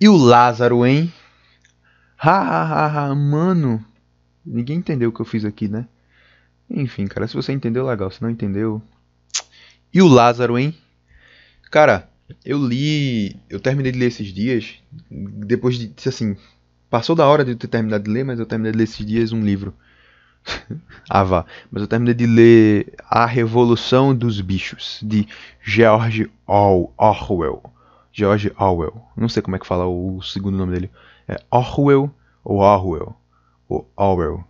E o Lázaro, hein? Ha, ha, ha, ha, mano. Ninguém entendeu o que eu fiz aqui, né? Enfim, cara, se você entendeu, legal. Se não entendeu. E o Lázaro, hein? Cara, eu li. Eu terminei de ler esses dias. Depois de. Assim. Passou da hora de eu ter terminado de ler, mas eu terminei de ler esses dias um livro. Ah, vá. Mas eu terminei de ler A Revolução dos Bichos, de George Orwell. George Orwell. Não sei como é que fala o segundo nome dele. É Orwell ou Orwell? Ou Orwell.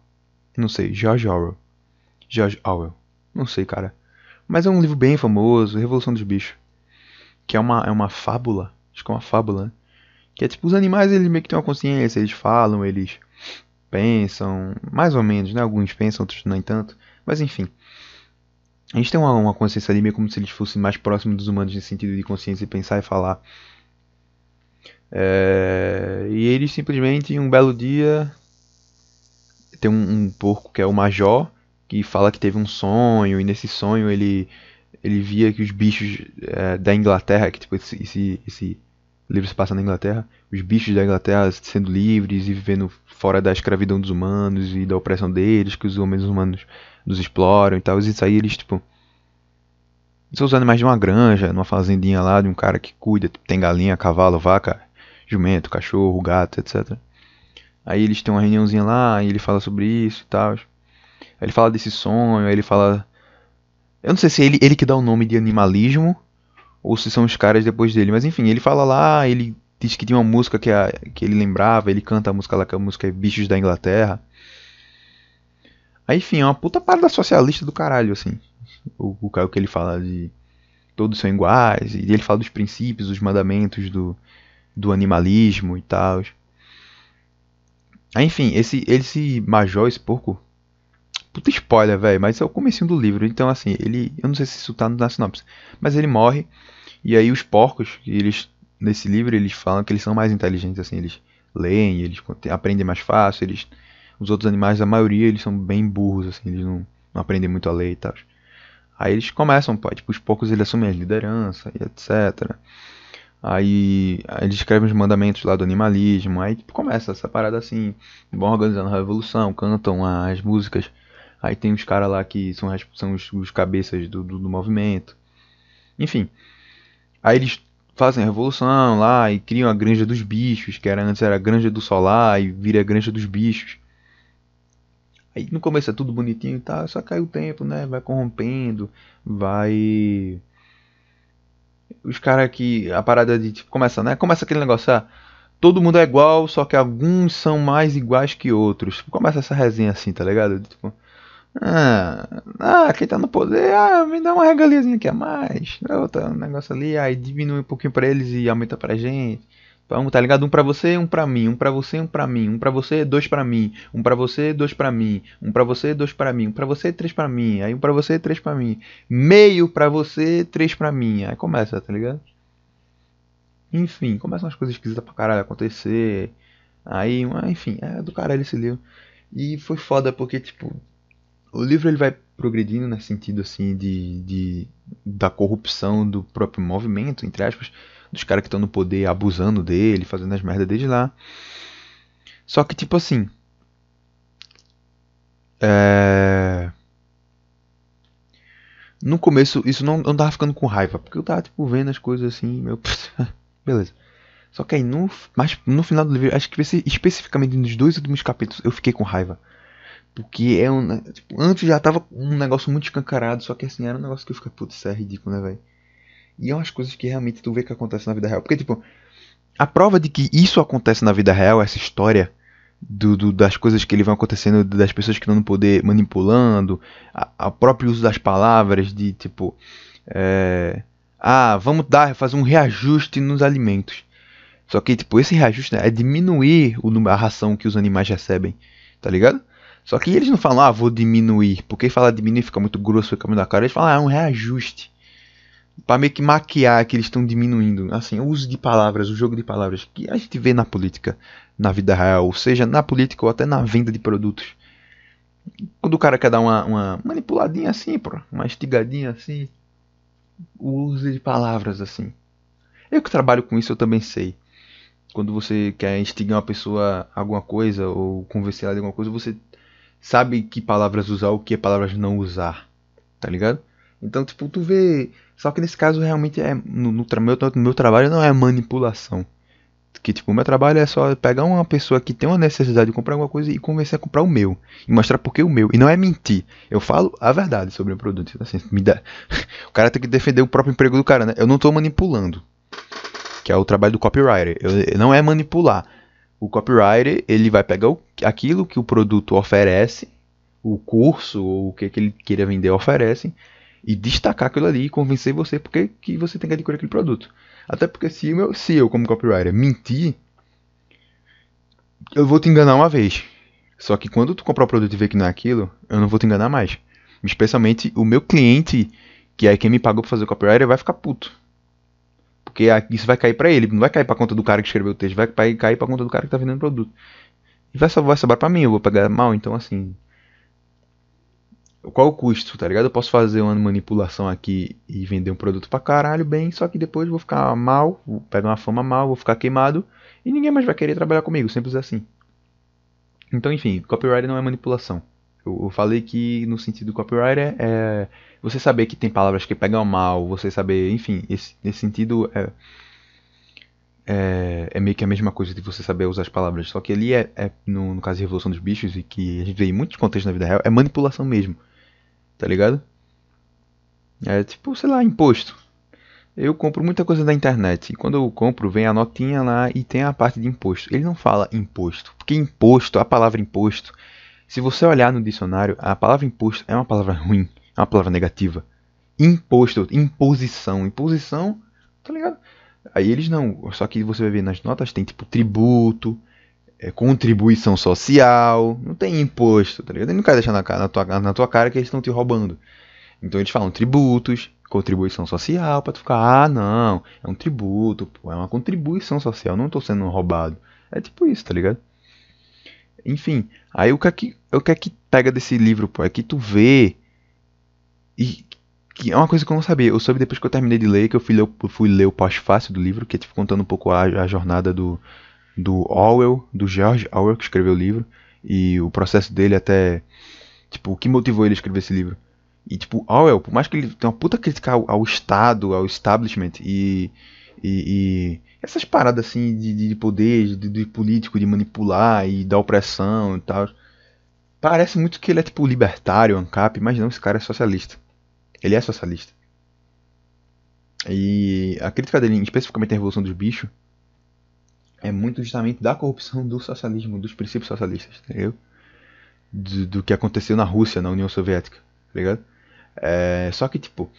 Não sei. George Orwell. George Orwell. Não sei, cara. Mas é um livro bem famoso, Revolução dos Bichos. Que é uma, é uma fábula. Acho que é uma fábula, né? Que é tipo, os animais eles meio que têm uma consciência, eles falam, eles pensam, mais ou menos, né? Alguns pensam, outros nem tanto. Mas enfim. A gente tem uma, uma consciência meio como se eles fossem mais próximos dos humanos nesse sentido de consciência e pensar e falar. É... E eles simplesmente, um belo dia, tem um, um porco que é o Major, que fala que teve um sonho e nesse sonho ele ele via que os bichos é, da Inglaterra, que tipo esse, esse, esse livro se passa na Inglaterra, os bichos da Inglaterra sendo livres e vivendo fora da escravidão dos humanos e da opressão deles, que os homens humanos nos exploram e tal. E isso aí eles tipo são os animais de uma granja, numa fazendinha lá de um cara que cuida, tem galinha, cavalo, vaca, jumento, cachorro, gato, etc. Aí eles têm uma reuniãozinha lá e ele fala sobre isso e tal. Ele fala desse sonho, ele fala. Eu não sei se é ele, ele que dá o nome de animalismo ou se são os caras depois dele, mas enfim, ele fala lá, ele diz que tinha uma música que, a, que ele lembrava, ele canta a música lá, que a música é Bichos da Inglaterra. Aí, enfim, é uma puta parada socialista do caralho, assim. O, o, o que ele fala de todos são iguais, e ele fala dos princípios, dos mandamentos do, do animalismo e tal. Aí, enfim, esse, esse major, esse porco, Puta spoiler, velho, mas é o comecinho do livro. Então, assim, ele. Eu não sei se isso tá na sinopse. Mas ele morre. E aí os porcos, eles. Nesse livro, eles falam que eles são mais inteligentes, assim, eles leem, eles aprendem mais fácil, eles. Os outros animais, a maioria, eles são bem burros, assim, eles não, não aprendem muito a ler e tal. Aí eles começam, pô, tipo, os porcos eles assumem a liderança e etc. Aí, aí eles escrevem os mandamentos lá do animalismo, aí tipo, começa essa parada assim, vão organizando a revolução, cantam as músicas Aí tem os caras lá que são, são os, os cabeças do, do, do, movimento. Enfim. Aí eles fazem a revolução lá e criam a granja dos bichos, que era, antes era a granja do solar e vira a granja dos bichos. Aí no começo é tudo bonitinho e tal, só cai o tempo, né? Vai corrompendo, vai. Os caras que. A parada de. Tipo, começa, né? Começa aquele negócio, ah, todo mundo é igual, só que alguns são mais iguais que outros. Começa essa resenha assim, tá ligado? Tipo, ah, ah, quem tá no poder, ah, me dá uma regaliazinha aqui a mais. Outro negócio ali, aí diminui um pouquinho pra eles e aumenta pra gente. Vamos, tá ligado? Um pra você, um pra mim. Um pra você, um pra mim. Um pra você, dois pra mim. Um pra você, dois pra mim. Um pra você, dois pra mim. Um pra você, três pra mim. Aí um pra você, três pra mim. Meio pra você, três pra mim. Aí começa, tá ligado? Enfim, começam as coisas esquisitas pra caralho acontecer. Aí, enfim, é do caralho esse livro. E foi foda porque, tipo, o livro ele vai progredindo nesse sentido, assim, de, de da corrupção do próprio movimento, entre aspas, dos caras que estão no poder abusando dele, fazendo as merdas desde lá. Só que, tipo assim. É... No começo, isso não, não tava ficando com raiva, porque eu tava, tipo, vendo as coisas assim, meu. Beleza. Só que aí, no, mas no final do livro, acho que especificamente nos dois últimos capítulos, eu fiquei com raiva. Porque é um. Tipo, antes já tava um negócio muito escancarado, só que assim, era um negócio que eu fiquei, putz, isso é ridículo, né, velho? E é umas coisas que realmente tu vê que acontece na vida real. Porque, tipo, a prova de que isso acontece na vida real, essa história do, do, das coisas que ele vão acontecendo, das pessoas que estão no poder manipulando, o próprio uso das palavras, de tipo. É, ah, vamos dar, fazer um reajuste nos alimentos. Só que, tipo, esse reajuste né, é diminuir o, a ração que os animais recebem, tá ligado? Só que eles não falam, ah, vou diminuir. Porque falar diminuir fica muito grosso, fica muito da cara. Eles falam, ah, é um reajuste. Pra meio que maquiar que eles estão diminuindo. Assim, o uso de palavras, o jogo de palavras que a gente vê na política, na vida real, ou seja, na política ou até na venda de produtos. Quando o cara quer dar uma, uma manipuladinha assim, pô, uma estigadinha assim, o uso de palavras assim. Eu que trabalho com isso, eu também sei. Quando você quer instigar uma pessoa a alguma coisa ou convencer ela de alguma coisa, você sabe que palavras usar ou que palavras não usar. Tá ligado? Então, tipo, tu vê. Só que nesse caso realmente é. No, no, meu, meu trabalho não é manipulação. Que tipo, o meu trabalho é só pegar uma pessoa que tem uma necessidade de comprar alguma coisa e convencer a comprar o meu. E mostrar por que o meu. E não é mentir. Eu falo a verdade sobre o produto. Então, assim, me dá... o cara tem que defender o próprio emprego do cara, né? Eu não estou manipulando. Que é o trabalho do copywriter. Eu, não é manipular. O copywriter, ele vai pegar o, aquilo que o produto oferece, o curso ou o que, que ele queira vender oferece, e destacar aquilo ali e convencer você porque que você tem que adquirir aquele produto. Até porque se eu, se eu como copywriter, mentir, eu vou te enganar uma vez. Só que quando tu comprar o produto e ver que não é aquilo, eu não vou te enganar mais. Especialmente o meu cliente, que é quem me pagou pra fazer o copywriter, vai ficar puto. Porque isso vai cair para ele, não vai cair pra conta do cara que escreveu o texto, vai cair pra conta do cara que tá vendendo o produto. E vai, vai sobrar pra mim, eu vou pegar mal, então assim, qual o custo, tá ligado? Eu posso fazer uma manipulação aqui e vender um produto pra caralho bem, só que depois vou ficar mal, vou pegar uma fama mal, vou ficar queimado e ninguém mais vai querer trabalhar comigo, simples assim. Então, enfim, copyright não é manipulação. Eu, falei que no sentido do copyright é, é, você saber que tem palavras que pegam mal, você saber, enfim, esse, nesse sentido é, é, é, meio que a mesma coisa de você saber usar as palavras. Só que ali é, é no, no, caso de Revolução dos Bichos, e que a gente vê em muitos contextos na vida real, é manipulação mesmo tá ligado? É tipo, sei lá, imposto. Eu compro muita coisa da internet. E quando eu compro, vem a notinha lá e tem a parte de imposto. Ele não fala imposto. Porque imposto, a palavra imposto, se você olhar no dicionário, a palavra imposto é uma palavra ruim. É uma palavra negativa. Imposto, imposição. Imposição, tá ligado? Aí eles não. Só que você vai ver nas notas, tem tipo tributo, é, contribuição social, não tem imposto, tá ligado? Ele não quer deixar na, na, tua, na tua cara que eles estão te roubando. Então eles falam tributos, contribuição social, pra tu ficar, ah, não, é um tributo, pô, é uma contribuição social, não tô sendo roubado. É tipo isso, tá ligado? Enfim, aí o que é que, o que, é que pega desse livro, pô, é que tu vê e que é uma coisa que eu não sabia. Eu soube depois que eu terminei de ler, que eu fui ler, eu fui ler o pós-fácil do livro, que é tipo, contando um pouco a, a jornada do, do Orwell, do George Orwell, que escreveu o livro, e o processo dele até, tipo, o que motivou ele a escrever esse livro. E, tipo, Orwell, por mais que ele tenha uma puta crítica ao, ao Estado, ao establishment e, e, e essas paradas, assim, de, de poder, de, de, político, de manipular e da opressão e tal, parece muito que ele é, tipo, libertário, ANCAP, mas não, esse cara é socialista. Ele é socialista. E a crítica dele, especificamente a Revolução dos Bichos, é muito justamente da corrupção do socialismo, dos princípios socialistas, entendeu? Do, do que aconteceu na Rússia, na União Soviética, tá ligado? É, só que, tipo,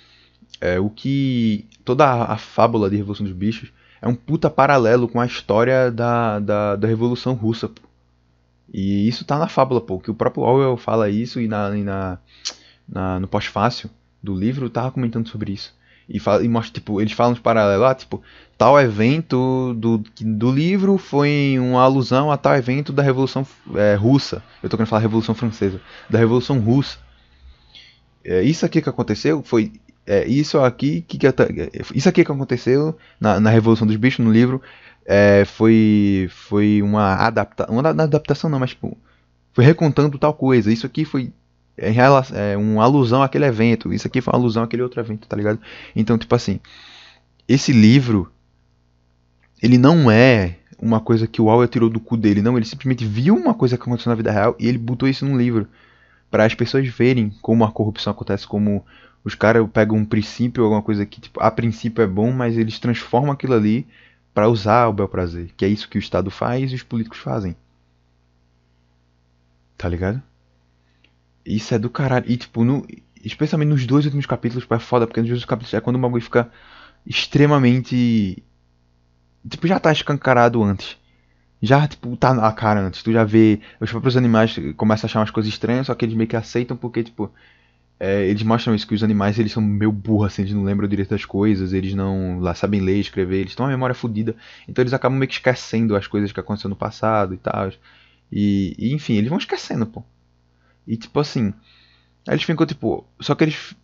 é, o que. toda a, a, fábula de Revolução dos Bichos é um puta paralelo com a história da, da, da Revolução Russa, pô. E isso tá na fábula, pô, que o próprio Orwell fala isso e, na, e na, na no pós-fácil do livro tava comentando sobre isso. E, fala, e mostra, tipo, eles falam de paralelo, ah, tipo, tal evento do, do livro foi uma alusão a tal evento da Revolução é, Russa. Eu tô querendo falar Revolução Francesa. Da Revolução Russa. É, isso aqui que aconteceu foi. É, isso aqui que, que isso aqui que aconteceu na, na Revolução dos Bichos no livro é, foi foi uma adaptação, uma adaptação não, mas tipo, foi recontando tal coisa. Isso aqui foi é, é uma alusão àquele evento. Isso aqui foi uma alusão àquele outro evento, tá ligado? Então, tipo assim, esse livro ele não é uma coisa que o Orwell tirou do cu dele, não, ele simplesmente viu uma coisa que aconteceu na vida real e ele botou isso num livro para as pessoas verem como a corrupção acontece, como os caras pegam um princípio, alguma coisa que tipo, a princípio é bom, mas eles transformam aquilo ali para usar o bel prazer, que é isso que o Estado faz e os políticos fazem. Tá ligado? Isso é do caralho. E, tipo, no, especialmente nos dois últimos capítulos, é foda, porque nos dois últimos capítulos é quando o bagulho fica extremamente. Tipo, já tá escancarado antes. Já, tipo, tá na cara antes. Tu já vê. Os próprios animais começam a achar umas coisas estranhas, só que eles meio que aceitam porque, tipo. É, eles mostram isso que os animais eles são meio burros, assim, eles não lembram direito das coisas, eles não lá sabem ler, escrever, eles têm uma memória fodida, então eles acabam meio que esquecendo as coisas que aconteceram no passado e tal. E, e enfim, eles vão esquecendo, pô. E tipo assim. Aí eles ficam tipo. Só que eles.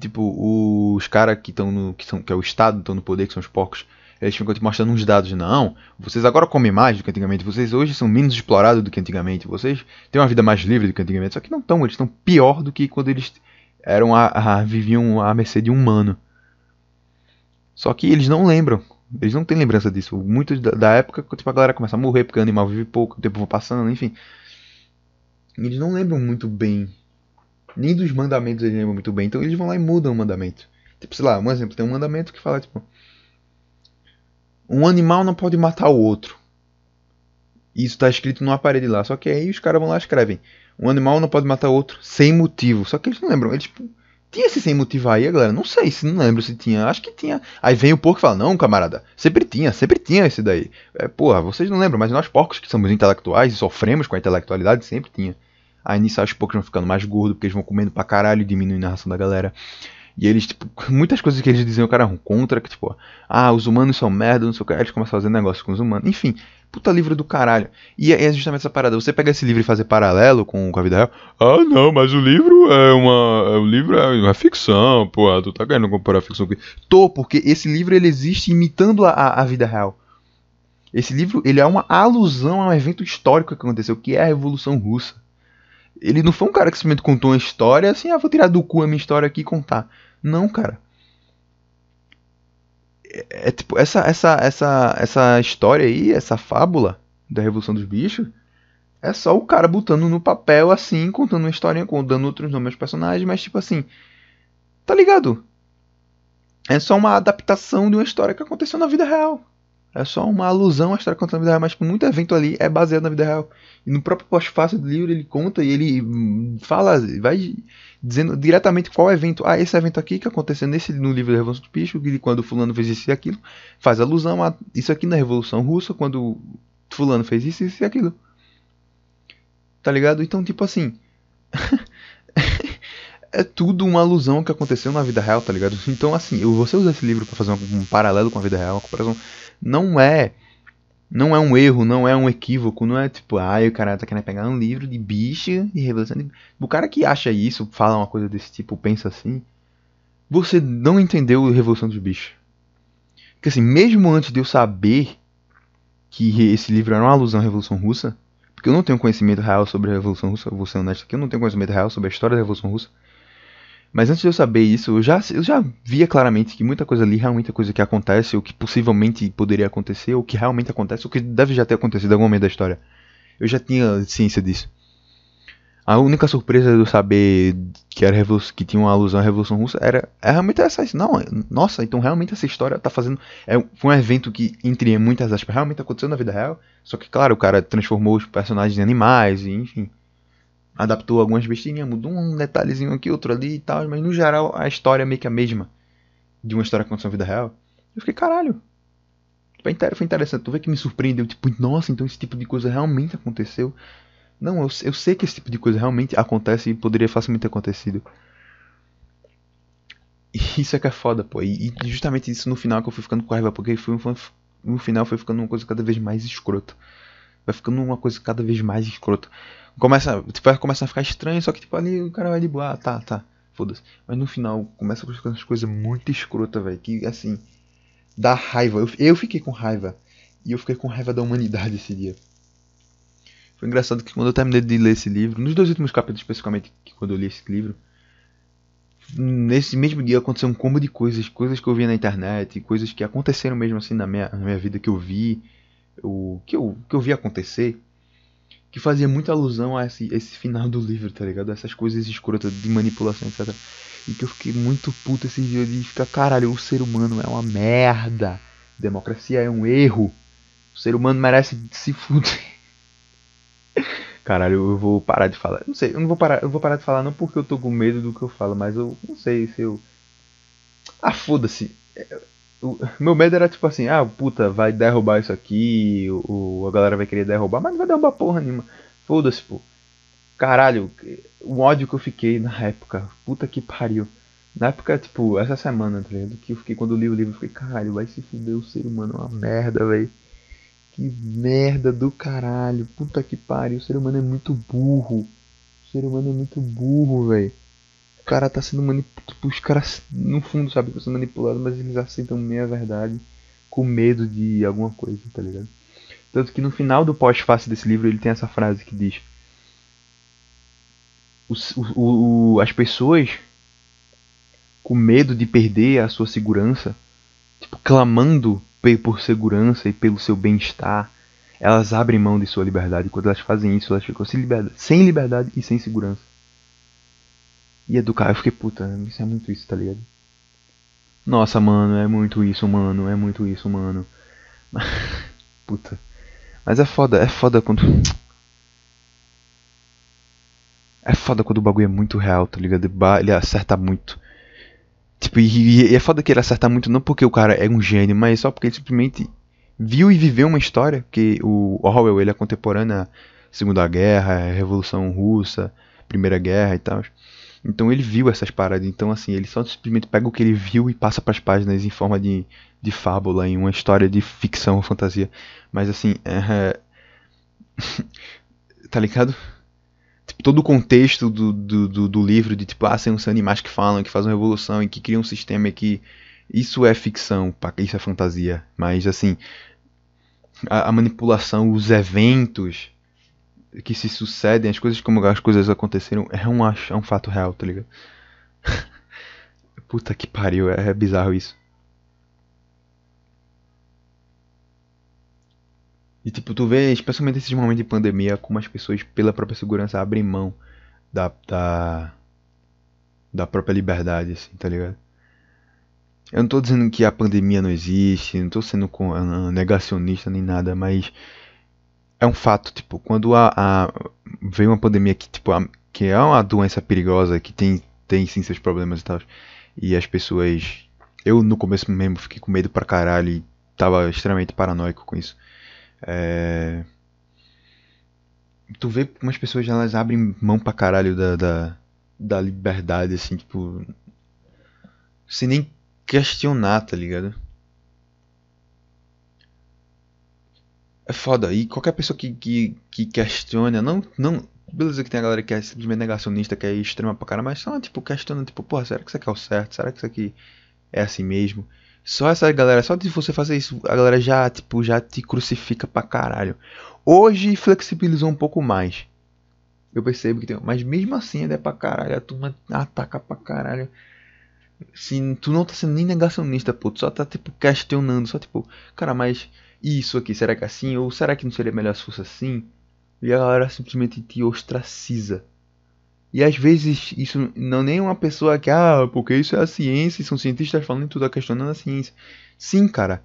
Tipo, os caras que estão no. Que, são, que é o Estado, estão no poder, que são os porcos. Eles ficam tipo, mostrando uns dados. Não, vocês agora comem mais do que antigamente. Vocês hoje são menos explorados do que antigamente. Vocês têm uma vida mais livre do que antigamente. Só que não estão. Eles estão pior do que quando eles eram a, a, viviam à mercê de um humano. Só que eles não lembram. Eles não têm lembrança disso. Muitos da, da época, tipo, a galera começa a morrer porque o animal vive pouco, o tempo vai passando, enfim. Eles não lembram muito bem. Nem dos mandamentos eles lembram muito bem. Então eles vão lá e mudam o mandamento. Tipo, sei lá, um exemplo, tem um mandamento que fala, tipo. Um animal não pode matar o outro. Isso está escrito numa parede lá. Só que aí os caras vão lá e escrevem. Um animal não pode matar outro sem motivo. Só que eles não lembram. Eles, tipo, tinha esse sem motivo aí, galera? Não sei, se não lembro se tinha. Acho que tinha. Aí vem o porco e fala: Não, camarada, sempre tinha, sempre tinha esse daí. É, porra, vocês não lembram, mas nós porcos que somos intelectuais e sofremos com a intelectualidade, sempre tinha. Aí nisso aos poucos vão ficando mais gordos, porque eles vão comendo pra caralho e diminuindo a ração da galera. E eles, tipo, muitas coisas que eles diziam que eram contra, que tipo, ah, os humanos são merda, não sei o que, eles começam a fazer negócio com os humanos. Enfim, puta livro do caralho. E é justamente essa parada, você pega esse livro e fazer paralelo com, com a vida real, ah, não, mas o livro é uma, é, o livro é uma ficção, pô, tu tá querendo comparar a ficção com... Tô, porque esse livro ele existe imitando a, a vida real. Esse livro, ele é uma alusão a um evento histórico que aconteceu, que é a Revolução Russa. Ele não foi um cara que simplesmente contou uma história assim, ah, vou tirar do cu a minha história aqui e contar. Não, cara. É, é, tipo, essa, essa, essa, essa história aí, essa fábula da Revolução dos Bichos, é só o cara botando no papel assim, contando uma historinha, dando outros nomes aos personagens, mas tipo assim. Tá ligado? É só uma adaptação de uma história que aconteceu na vida real. É só uma alusão à história contada na vida real, mas tipo, muito evento ali é baseado na vida real. E no próprio pós-fácil do livro ele conta e ele hum, fala, vai dizendo diretamente qual evento. Ah, esse evento aqui que aconteceu nesse, no livro da Revolução do Bicho, que quando fulano fez isso e aquilo, faz alusão a isso aqui na Revolução Russa, quando fulano fez isso, isso e aquilo. Tá ligado? Então, tipo assim... é tudo uma alusão que aconteceu na vida real, tá ligado? Então, assim, você usa esse livro para fazer um, um paralelo com a vida real, uma comparação não é não é um erro, não é um equívoco, não é tipo, ah, o cara tá querendo pegar um livro de bicho e revolução. De... O cara que acha isso, fala uma coisa desse tipo, pensa assim, você não entendeu a Revolução dos Bichos. Porque assim, mesmo antes de eu saber que esse livro era uma alusão à Revolução Russa, porque eu não tenho conhecimento real sobre a Revolução Russa, vou ser honesto aqui, eu não tenho conhecimento real sobre a história da Revolução Russa. Mas antes de eu saber isso, eu já, eu já via claramente que muita coisa ali realmente é coisa que acontece, ou que possivelmente poderia acontecer, ou que realmente acontece, ou que deve já ter acontecido em algum momento da história. Eu já tinha ciência disso. A única surpresa de eu saber que era que tinha uma alusão à Revolução Russa era é realmente essa. Não, nossa, então realmente essa história tá fazendo. É, foi um evento que, entre muitas aspas, realmente aconteceu na vida real. Só que, claro, o cara transformou os personagens em animais, e, enfim. Adaptou algumas besteirinhas, mudou um detalhezinho aqui, outro ali e tal. Mas no geral a história é meio que a mesma de uma história que aconteceu na vida real. Eu fiquei, caralho. Foi interessante. Tu vê que me surpreendeu. Tipo, nossa, então esse tipo de coisa realmente aconteceu. Não, eu, eu sei que esse tipo de coisa realmente acontece e poderia facilmente ter acontecido. E isso é que é foda, pô. E, e, justamente isso no final que eu fui ficando com raiva, porque foi, foi, no final foi ficando uma coisa cada vez mais escrota. Vai ficando uma coisa cada vez mais escrota. Começa, tipo, vai começar a ficar estranho, só que tipo ali o cara vai de boa, ah, tá, tá, foda-se. Mas no final começa a ficar umas coisas muito escrotas, velho, que assim, dá raiva. Eu, eu fiquei com raiva. E eu fiquei com raiva da humanidade esse dia. Foi engraçado que quando eu terminei de ler esse livro, nos dois últimos capítulos especificamente, que quando eu li esse livro, nesse mesmo dia aconteceu um combo de coisas, coisas que eu vi na internet, coisas que aconteceram mesmo assim na minha, na minha vida que eu vi, o que eu, que eu vi acontecer, que fazia muita alusão a esse, esse final do livro, tá ligado? Essas coisas escrotas de manipulação, etc. E que eu fiquei muito puto esse dia de ficar, caralho, o ser humano é uma merda. Democracia é um erro. O ser humano merece se fuder. Caralho, eu vou parar de falar. Não sei, eu não vou parar, eu vou parar de falar não porque eu tô com medo do que eu falo, mas eu não sei se eu. Ah, foda-se. O meu medo era tipo assim, ah, puta, vai derrubar isso aqui, o, a galera vai querer derrubar, mas não vai derrubar porra nenhuma. Foda-se, pô. Caralho, o ódio que eu fiquei na época, puta que pariu. Na época, tipo, essa semana, tá ligado? Que eu fiquei, quando eu li o livro, eu fiquei, caralho, vai se fuder o ser humano, é uma merda, velho. Que merda do caralho. Puta que pariu. O ser humano é muito burro. O ser humano é muito burro, velho. O cara tá sendo manipulado. Tipo, os caras, no fundo, sabe que estão sendo manipulados, mas eles aceitam meia verdade com medo de alguma coisa, tá ligado? Tanto que no final do pós-fácil desse livro ele tem essa frase que diz: o, o, as pessoas com medo de perder a sua segurança, tipo, clamando por segurança e pelo seu bem-estar, elas abrem mão de sua liberdade. Quando elas fazem isso, elas ficam sem liberdade, sem liberdade e sem segurança. E educar, eu fiquei puta, isso é muito isso, tá ligado? Nossa, mano, é muito isso, mano, é muito isso, mano. puta. Mas é foda, é foda quando. É foda quando o bagulho é muito real, tá ligado? Ele acerta muito. Tipo, e, e, é foda que ele acerta muito não porque o cara é um gênio, mas só porque ele simplesmente viu e viveu uma história, que o Orwell ele é contemporâneo à Segunda Guerra, Revolução Russa, Primeira Guerra e tal. Então ele viu essas paradas, então assim, ele só simplesmente pega o que ele viu e passa para as páginas em forma de, de fábula, em uma história de ficção ou fantasia. Mas assim, é... tá ligado? tipo, todo o contexto do, do, do, do, livro de tipo, ah, são animais que falam, que fazem revolução e que criam um sistema que isso é ficção, isso é fantasia, mas assim, a, a, manipulação, os eventos que se sucedem, as coisas como as coisas aconteceram, é um, é um fato real, tá ligado? Puta que pariu, é, é bizarro isso. E tipo, tu vê, especialmente nesses momentos de pandemia, como as pessoas, pela própria segurança, abrem mão da, da, da própria liberdade, assim, tá ligado? Eu não tô dizendo que a pandemia não existe, não tô sendo ah, negacionista nem nada, mas é um fato, tipo, quando a, a veio uma pandemia que, tipo, a, que é uma doença perigosa, que tem, tem sim seus problemas e tal, e as pessoas. Eu no começo mesmo fiquei com medo pra caralho e tava extremamente paranoico com isso. É... Tu vê como as pessoas elas abrem mão pra caralho da, da, da liberdade, assim, tipo. Sem nem questionar, tá ligado? É foda. E qualquer pessoa que, que, que questiona, não, não. Beleza que tem a galera que é simplesmente negacionista, que é extrema pra caralho, mas só, tipo, questiona, tipo, porra, será que isso aqui é o certo? Será que isso aqui é assim mesmo? Só essa galera, só de você fazer isso, a galera já, tipo, já te crucifica pra caralho. Hoje flexibilizou um pouco mais. Eu percebo que tem. Mas mesmo assim ainda é pra caralho. A turma ataca pra caralho. Se tu não tá sendo nem negacionista, pô. Tu só tá, tipo, questionando. Só, tipo, cara, mas isso aqui, será que é assim? Ou será que não seria melhor se fosse assim? E a galera simplesmente te ostraciza. E às vezes isso não é nem uma pessoa que, ah, porque isso é a ciência, e são cientistas falando tudo, questionando a ciência. Sim, cara.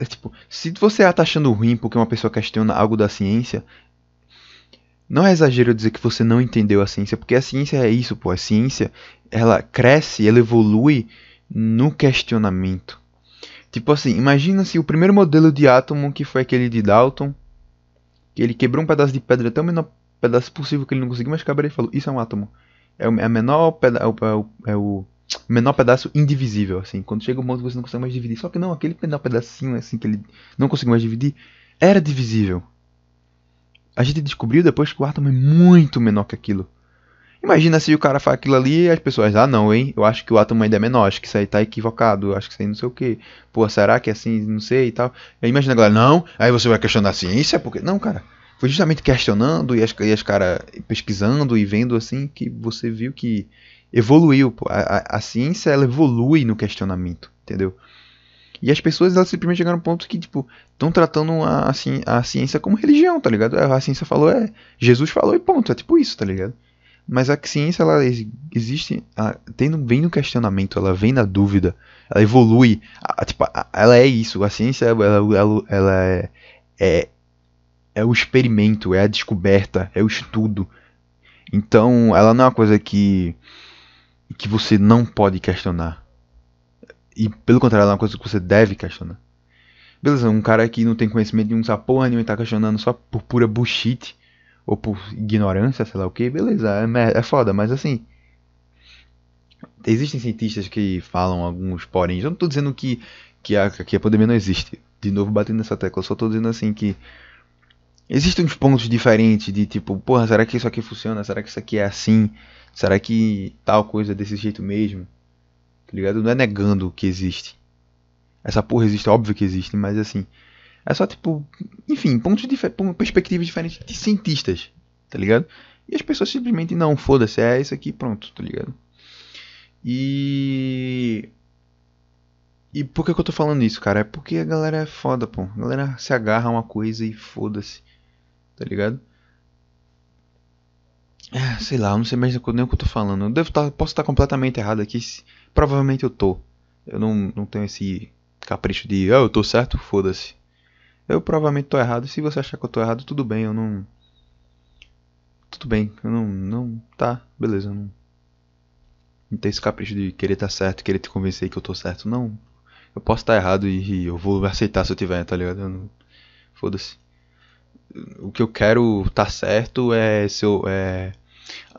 É, tipo, se você tá achando ruim porque uma pessoa questiona algo da ciência, não é exagero dizer que você não entendeu a ciência, porque a ciência é isso, pô. A ciência, ela cresce, ela evolui no questionamento. Tipo assim, imagina se o primeiro modelo de átomo, que foi aquele de Dalton, que ele quebrou um pedaço de pedra tão menor pedaço possível que ele não conseguiu mais quebrar e falou, isso é um átomo. É o, é menor peda é o, é o menor pedaço indivisível, assim. Quando chega um que você não consegue mais dividir. Só que não, aquele menor pedacinho, assim, que ele não conseguiu mais dividir, era divisível. A gente descobriu depois que o átomo é muito menor que aquilo. Imagina se o cara faz aquilo ali e as pessoas, ah não, hein, eu acho que o átomo ainda é menor, acho que isso aí tá equivocado, acho que isso aí não sei o que. Pô, será que é assim, não sei e tal. Aí imagina a galera, não, aí você vai questionar a ciência, porque. Não, cara. Foi justamente questionando e as, e as caras pesquisando e vendo assim que você viu que evoluiu. A, a, a ciência ela evolui no questionamento, entendeu? E as pessoas elas simplesmente chegaram a um ponto que, tipo, estão tratando a, a ciência como religião, tá ligado? A ciência falou, é. Jesus falou e ponto. É tipo isso, tá ligado? Mas a ciência, ela existe. Ela tem, vem no questionamento, ela vem na dúvida, ela evolui. A, tipo, a, ela é isso. A ciência, ela, ela, ela é, é, é o experimento, é a descoberta, é o estudo. Então, ela não é uma coisa que, que você não pode questionar. E pelo contrário, ela é uma coisa que você deve questionar. Beleza, um cara que não tem conhecimento de um porra nenhuma e tá questionando só por pura bullshit ou por ignorância, sei lá o que, beleza, é, é foda, mas assim. Existem cientistas que falam alguns porém. Eu não tô dizendo que, que, a, que a pandemia não existe. De novo batendo nessa tecla, eu só tô dizendo assim que. Existem uns pontos diferentes de tipo, porra, será que isso aqui funciona? Será que isso aqui é assim? Será que tal coisa é desse jeito mesmo? Tá ligado? Não é negando que existe. Essa porra existe, óbvio que existe, mas assim. É só tipo. Enfim, pontos de perspectivas diferentes de cientistas, tá ligado? E as pessoas simplesmente não, foda-se, é isso aqui, pronto, tá ligado? E. E por que, que eu tô falando isso, cara? É porque a galera é foda, pô. A galera se agarra a uma coisa e foda-se, tá ligado? É, sei lá, eu não sei mais nem o que eu tô falando. Eu devo tá, posso estar completamente errado aqui. Provavelmente eu tô. Eu não, não tenho esse capricho de, oh, eu tô certo, foda-se. Eu provavelmente tô errado. Se você achar que eu tô errado, tudo bem, eu não. Tudo bem, eu não. não tá, beleza, eu não. Não tem esse capricho de querer estar tá certo, querer te convencer que eu tô certo. Não. Eu posso estar tá errado e, e, eu vou aceitar se eu tiver, tá ligado? Foda-se. O que eu quero estar tá certo é se eu. É...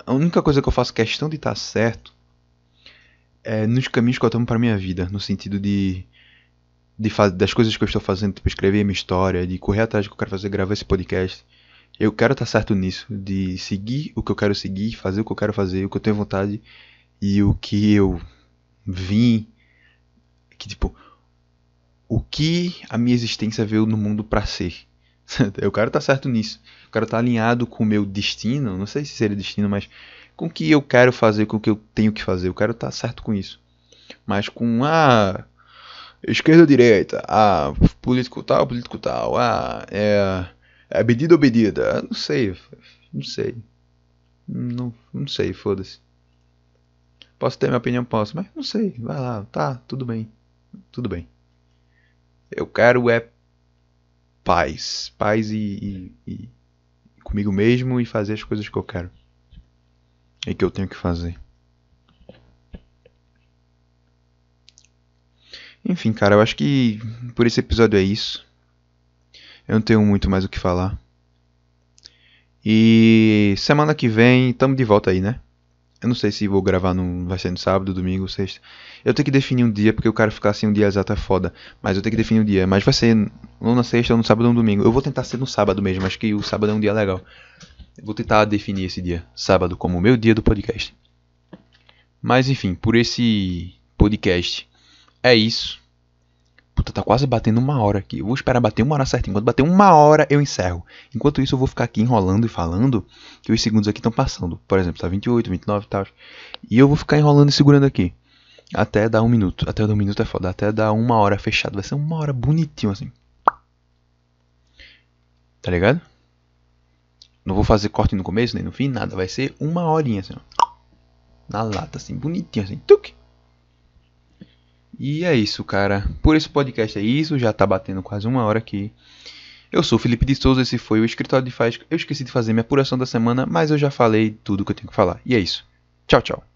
A única coisa que eu faço questão de estar tá certo é nos caminhos que eu tomo pra minha vida. No sentido de de das coisas que eu estou fazendo, tipo, escrever a minha história, de correr atrás do que eu quero fazer, gravar esse podcast. Eu quero estar certo nisso, de seguir o que eu quero seguir, fazer o que eu quero fazer, o que eu tenho vontade e o que eu vim. Que, tipo, o que a minha existência veio no mundo para ser. eu quero estar certo nisso. Eu quero estar alinhado com o meu destino, não sei se seria destino, mas com o que eu quero fazer, com o que eu tenho que fazer. Eu quero estar certo com isso. Mas com ah, esquerda ou direita, ah, político tal, político tal, ah, é, é medida ou medida, não sei, não sei, não, não sei, foda-se. Posso ter minha opinião, posso, mas não sei, vai lá, tá, tudo bem, tudo bem. Eu quero é paz, paz e, e, e comigo mesmo e fazer as coisas que eu quero. E que eu tenho que fazer. Enfim, cara, eu acho que por esse episódio é isso. Eu não tenho muito mais o que falar. E semana que vem estamos de volta aí, né? Eu não sei se vou gravar no. Vai ser no sábado, domingo, sexta. Eu tenho que definir um dia, porque eu quero ficar assim um dia exato é foda. Mas eu tenho que definir um dia. Mas vai ser ou na sexta, ou no sábado ou no domingo. Eu vou tentar ser no sábado mesmo, acho que o sábado é um dia legal. Eu vou tentar definir esse dia, sábado, como o meu dia do podcast. Mas enfim, por esse podcast é isso. Puta, tá quase batendo uma hora aqui. Eu vou esperar bater uma hora certinho. Quando bater uma hora, eu encerro. Enquanto isso, eu vou ficar aqui enrolando e falando que os segundos aqui estão passando. Por exemplo, tá 28, 29 e tal. E eu vou ficar enrolando e segurando aqui. Até dar um minuto. Até dar um minuto é foda. Até dar uma hora fechado. Vai ser uma hora bonitinho assim. Tá ligado? Não vou fazer corte no começo nem no fim, nada. Vai ser uma horinha assim, ó. Na lata, assim, bonitinho assim. Tuc. E é isso, cara. Por esse podcast é isso. Já tá batendo quase uma hora aqui. Eu sou Felipe de Souza, esse foi o Escritório de Faz. Eu esqueci de fazer minha apuração da semana, mas eu já falei tudo que eu tenho que falar. E é isso. Tchau, tchau.